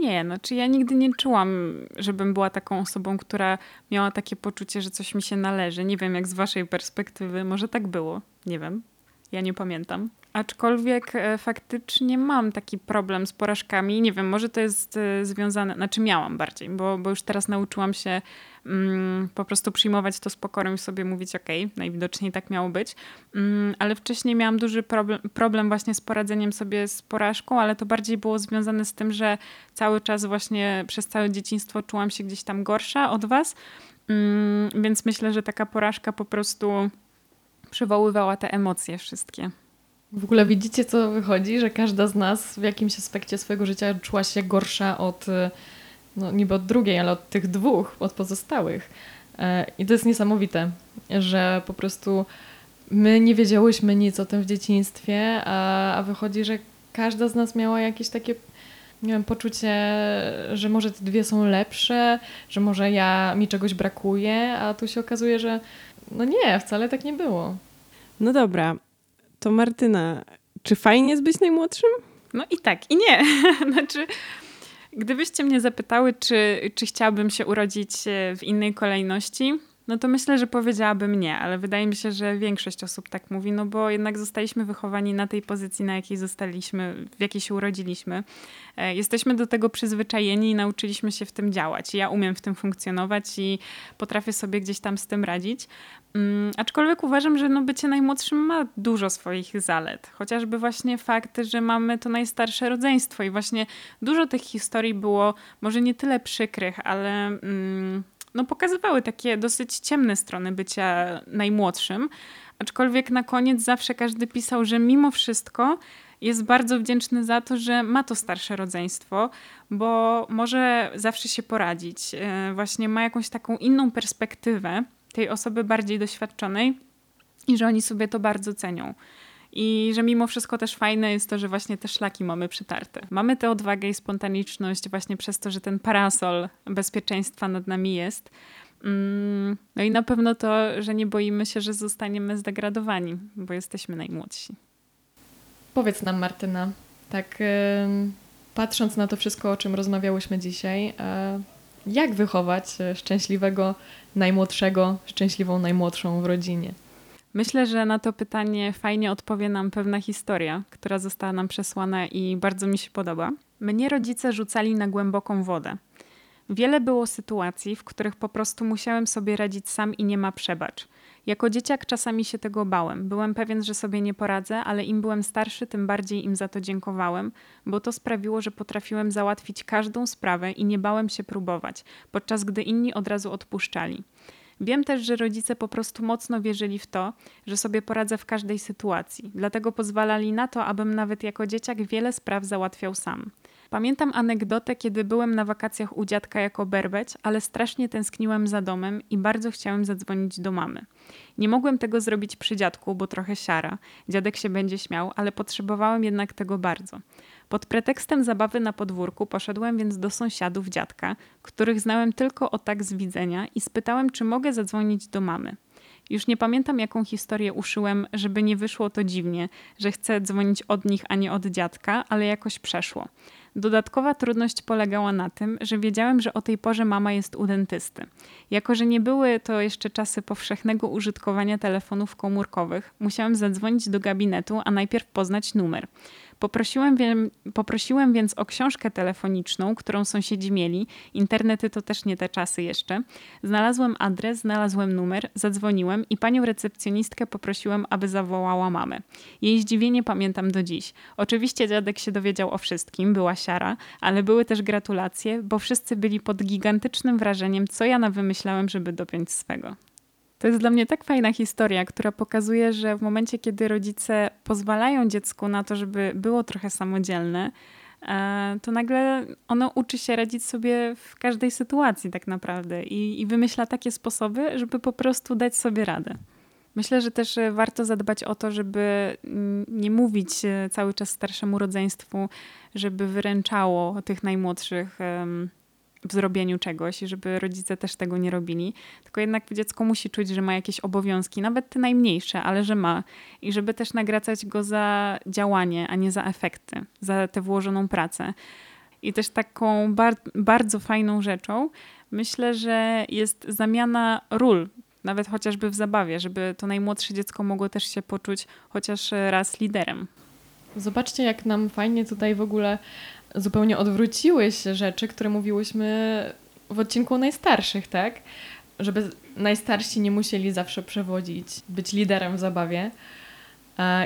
Nie, znaczy ja nigdy nie czułam, żebym była taką osobą, która miała takie poczucie, że coś mi się należy. Nie wiem, jak z waszej perspektywy, może tak było, nie wiem. Ja nie pamiętam. Aczkolwiek e, faktycznie mam taki problem z porażkami. Nie wiem, może to jest e, związane, znaczy miałam bardziej, bo, bo już teraz nauczyłam się mm, po prostu przyjmować to z pokorą i sobie mówić, ok, najwidoczniej tak miało być. Mm, ale wcześniej miałam duży problem, właśnie z poradzeniem sobie z porażką, ale to bardziej było związane z tym, że cały czas właśnie przez całe dzieciństwo czułam się gdzieś tam gorsza od was. Mm, więc myślę, że taka porażka po prostu przywoływała te emocje wszystkie. W ogóle widzicie, co wychodzi, że każda z nas w jakimś aspekcie swojego życia czuła się gorsza od, no niby od drugiej, ale od tych dwóch, od pozostałych. E, I to jest niesamowite, że po prostu my nie wiedziałyśmy nic o tym w dzieciństwie, a, a wychodzi, że każda z nas miała jakieś takie nie wiem, poczucie, że może te dwie są lepsze, że może ja mi czegoś brakuje, a tu się okazuje, że no nie, wcale tak nie było. No dobra, to Martyna, czy fajnie jest być najmłodszym? No i tak, i nie. <laughs> znaczy, gdybyście mnie zapytały, czy, czy chciałabym się urodzić e, w innej kolejności, no to myślę, że powiedziałabym nie, ale wydaje mi się, że większość osób tak mówi, no bo jednak zostaliśmy wychowani na tej pozycji, na jakiej zostaliśmy, w jakiej się urodziliśmy. E, jesteśmy do tego przyzwyczajeni i nauczyliśmy się w tym działać. Ja umiem w tym funkcjonować i potrafię sobie gdzieś tam z tym radzić. Um, aczkolwiek uważam, że no bycie najmłodszym ma dużo swoich zalet. Chociażby właśnie fakt, że mamy to najstarsze rodzeństwo i właśnie dużo tych historii było może nie tyle przykrych, ale um, no pokazywały takie dosyć ciemne strony bycia najmłodszym. Aczkolwiek na koniec zawsze każdy pisał, że mimo wszystko jest bardzo wdzięczny za to, że ma to starsze rodzeństwo, bo może zawsze się poradzić. E, właśnie ma jakąś taką inną perspektywę tej osoby bardziej doświadczonej i że oni sobie to bardzo cenią. I że mimo wszystko też fajne jest to, że właśnie te szlaki mamy przytarte. Mamy tę odwagę i spontaniczność właśnie przez to, że ten parasol bezpieczeństwa nad nami jest. Mm, no i na pewno to, że nie boimy się, że zostaniemy zdegradowani, bo jesteśmy najmłodsi. Powiedz nam, Martyna, tak patrząc na to wszystko, o czym rozmawiałyśmy dzisiaj, e, jak wychować e, szczęśliwego najmłodszego, szczęśliwą najmłodszą w rodzinie? Myślę, że na to pytanie fajnie odpowie nam pewna historia, która została nam przesłana i bardzo mi się podoba. Mnie rodzice rzucali na głęboką wodę. Wiele było sytuacji, w których po prostu musiałem sobie radzić sam i nie ma przebacz. Jako dzieciak czasami się tego bałem. Byłem pewien, że sobie nie poradzę, ale im byłem starszy, tym bardziej im za to dziękowałem, bo to sprawiło, że potrafiłem załatwić każdą sprawę i nie bałem się próbować, podczas gdy inni od razu odpuszczali. Wiem też, że rodzice po prostu mocno wierzyli w to, że sobie poradzę w każdej sytuacji, dlatego pozwalali na to, abym nawet jako dzieciak wiele spraw załatwiał sam. Pamiętam anegdotę, kiedy byłem na wakacjach u dziadka jako berbeć, ale strasznie tęskniłem za domem i bardzo chciałem zadzwonić do mamy. Nie mogłem tego zrobić przy dziadku, bo trochę siara. Dziadek się będzie śmiał, ale potrzebowałem jednak tego bardzo. Pod pretekstem zabawy na podwórku poszedłem więc do sąsiadów dziadka, których znałem tylko o tak z widzenia i spytałem, czy mogę zadzwonić do mamy. Już nie pamiętam, jaką historię uszyłem, żeby nie wyszło to dziwnie, że chcę dzwonić od nich, a nie od dziadka, ale jakoś przeszło. Dodatkowa trudność polegała na tym, że wiedziałem, że o tej porze mama jest u dentysty. Jako, że nie były to jeszcze czasy powszechnego użytkowania telefonów komórkowych, musiałem zadzwonić do gabinetu, a najpierw poznać numer. Poprosiłem, poprosiłem więc o książkę telefoniczną, którą sąsiedzi mieli. Internety to też nie te czasy jeszcze. Znalazłem adres, znalazłem numer, zadzwoniłem i panią recepcjonistkę poprosiłem, aby zawołała mamę. Jej zdziwienie pamiętam do dziś. Oczywiście dziadek się dowiedział o wszystkim, była siara, ale były też gratulacje, bo wszyscy byli pod gigantycznym wrażeniem, co ja nawymyślałem, żeby dopiąć swego. To jest dla mnie tak fajna historia, która pokazuje, że w momencie, kiedy rodzice pozwalają dziecku na to, żeby było trochę samodzielne, e, to nagle ono uczy się radzić sobie w każdej sytuacji, tak naprawdę, i, i wymyśla takie sposoby, żeby po prostu dać sobie radę. Myślę, że też e, warto zadbać o to, żeby nie mówić e, cały czas starszemu rodzeństwu, żeby wyręczało tych najmłodszych w zrobieniu czegoś i żeby rodzice też tego nie robili. Tylko jednak dziecko musi czuć, że ma jakieś obowiązki, nawet te najmniejsze, ale że ma. I żeby też nagracać go za działanie, a nie za efekty, za tę włożoną pracę. I też taką bar bardzo fajną rzeczą myślę, że jest zamiana ról, nawet chociażby w zabawie, żeby to najmłodsze dziecko mogło też się poczuć chociaż raz liderem. Zobaczcie, jak nam fajnie tutaj w ogóle zupełnie odwróciły się rzeczy, które mówiłyśmy w odcinku o najstarszych, tak? Żeby najstarsi nie musieli zawsze przewodzić, być liderem w zabawie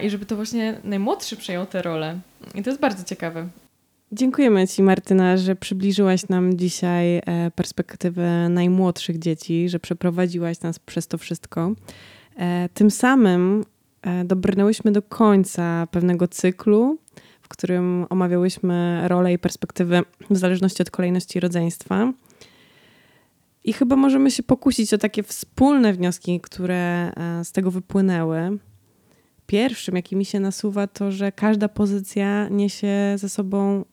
i żeby to właśnie najmłodszy przejął tę rolę. I to jest bardzo ciekawe. Dziękujemy Ci, Martyna, że przybliżyłaś nam dzisiaj e, perspektywę najmłodszych dzieci, że przeprowadziłaś nas przez to wszystko. E, tym samym e, dobrnęłyśmy do końca pewnego cyklu, w którym omawiałyśmy role i perspektywy w zależności od kolejności rodzeństwa. I chyba możemy się pokusić o takie wspólne wnioski, które e, z tego wypłynęły. Pierwszym, jaki mi się nasuwa, to, że każda pozycja niesie ze sobą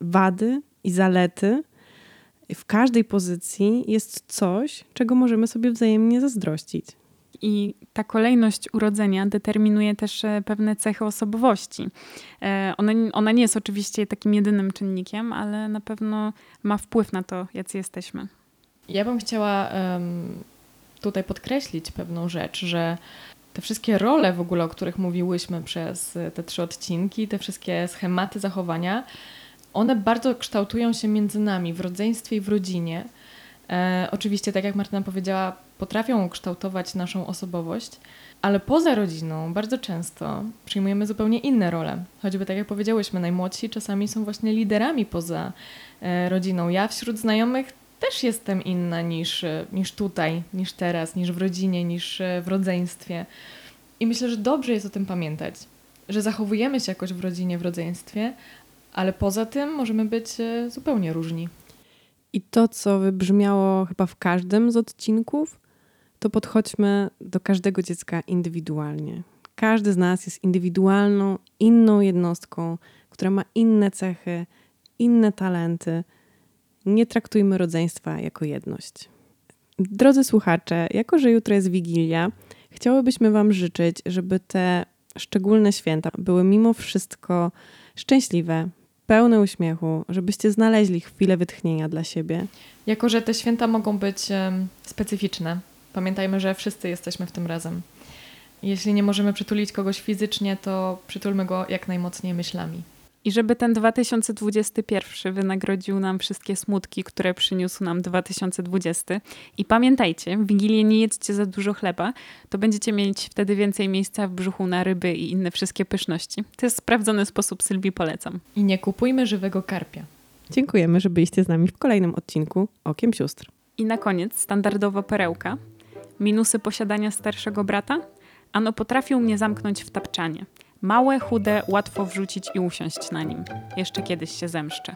wady i zalety. W każdej pozycji jest coś, czego możemy sobie wzajemnie zazdrościć. I ta kolejność urodzenia determinuje też e, pewne cechy osobowości. E, ona, ona nie jest oczywiście takim jedynym czynnikiem, ale na pewno ma wpływ na to, jacy jesteśmy. Ja bym chciała um, tutaj podkreślić pewną rzecz, że te wszystkie role w ogóle, o których mówiłyśmy przez te trzy odcinki, te wszystkie schematy zachowania, one bardzo kształtują się między nami w rodzeństwie i w rodzinie. E, oczywiście, tak jak Martyna powiedziała, potrafią kształtować naszą osobowość, ale poza rodziną bardzo często przyjmujemy zupełnie inne role. Choćby tak jak powiedziałyśmy, najmłodsi czasami są właśnie liderami poza e, rodziną. Ja wśród znajomych też jestem inna niż, e, niż tutaj, niż teraz, niż w rodzinie, niż e, w rodzeństwie. I myślę, że dobrze jest o tym pamiętać, że zachowujemy się jakoś w rodzinie, w rodzeństwie, ale poza tym możemy być zupełnie różni. I to, co wybrzmiało chyba w każdym z odcinków, to podchodźmy do każdego dziecka indywidualnie. Każdy z nas jest indywidualną, inną jednostką, która ma inne cechy, inne talenty. Nie traktujmy rodzeństwa jako jedność. Drodzy słuchacze, jako że jutro jest Wigilia, chciałybyśmy Wam życzyć, żeby te szczególne święta były mimo wszystko szczęśliwe, pełne uśmiechu, żebyście znaleźli chwilę wytchnienia dla siebie. Jako, że te święta mogą być specyficzne, Pamiętajmy, że wszyscy jesteśmy w tym razem. Jeśli nie możemy przytulić kogoś fizycznie, to przytulmy go jak najmocniej myślami. I żeby ten 2021 wynagrodził nam wszystkie smutki, które przyniósł nam 2020. I pamiętajcie, w Wigilię nie jedzcie za dużo chleba, to będziecie mieć wtedy więcej miejsca w brzuchu na ryby i inne wszystkie pyszności. To jest sprawdzony sposób, Sylwii polecam. I nie kupujmy żywego karpia. Dziękujemy, że byliście z nami w kolejnym odcinku Okiem Sióstr. I na koniec standardowa perełka – Minusy posiadania starszego brata? Ano potrafił mnie zamknąć w tapczanie. Małe, chude, łatwo wrzucić i usiąść na nim. Jeszcze kiedyś się zemszczę.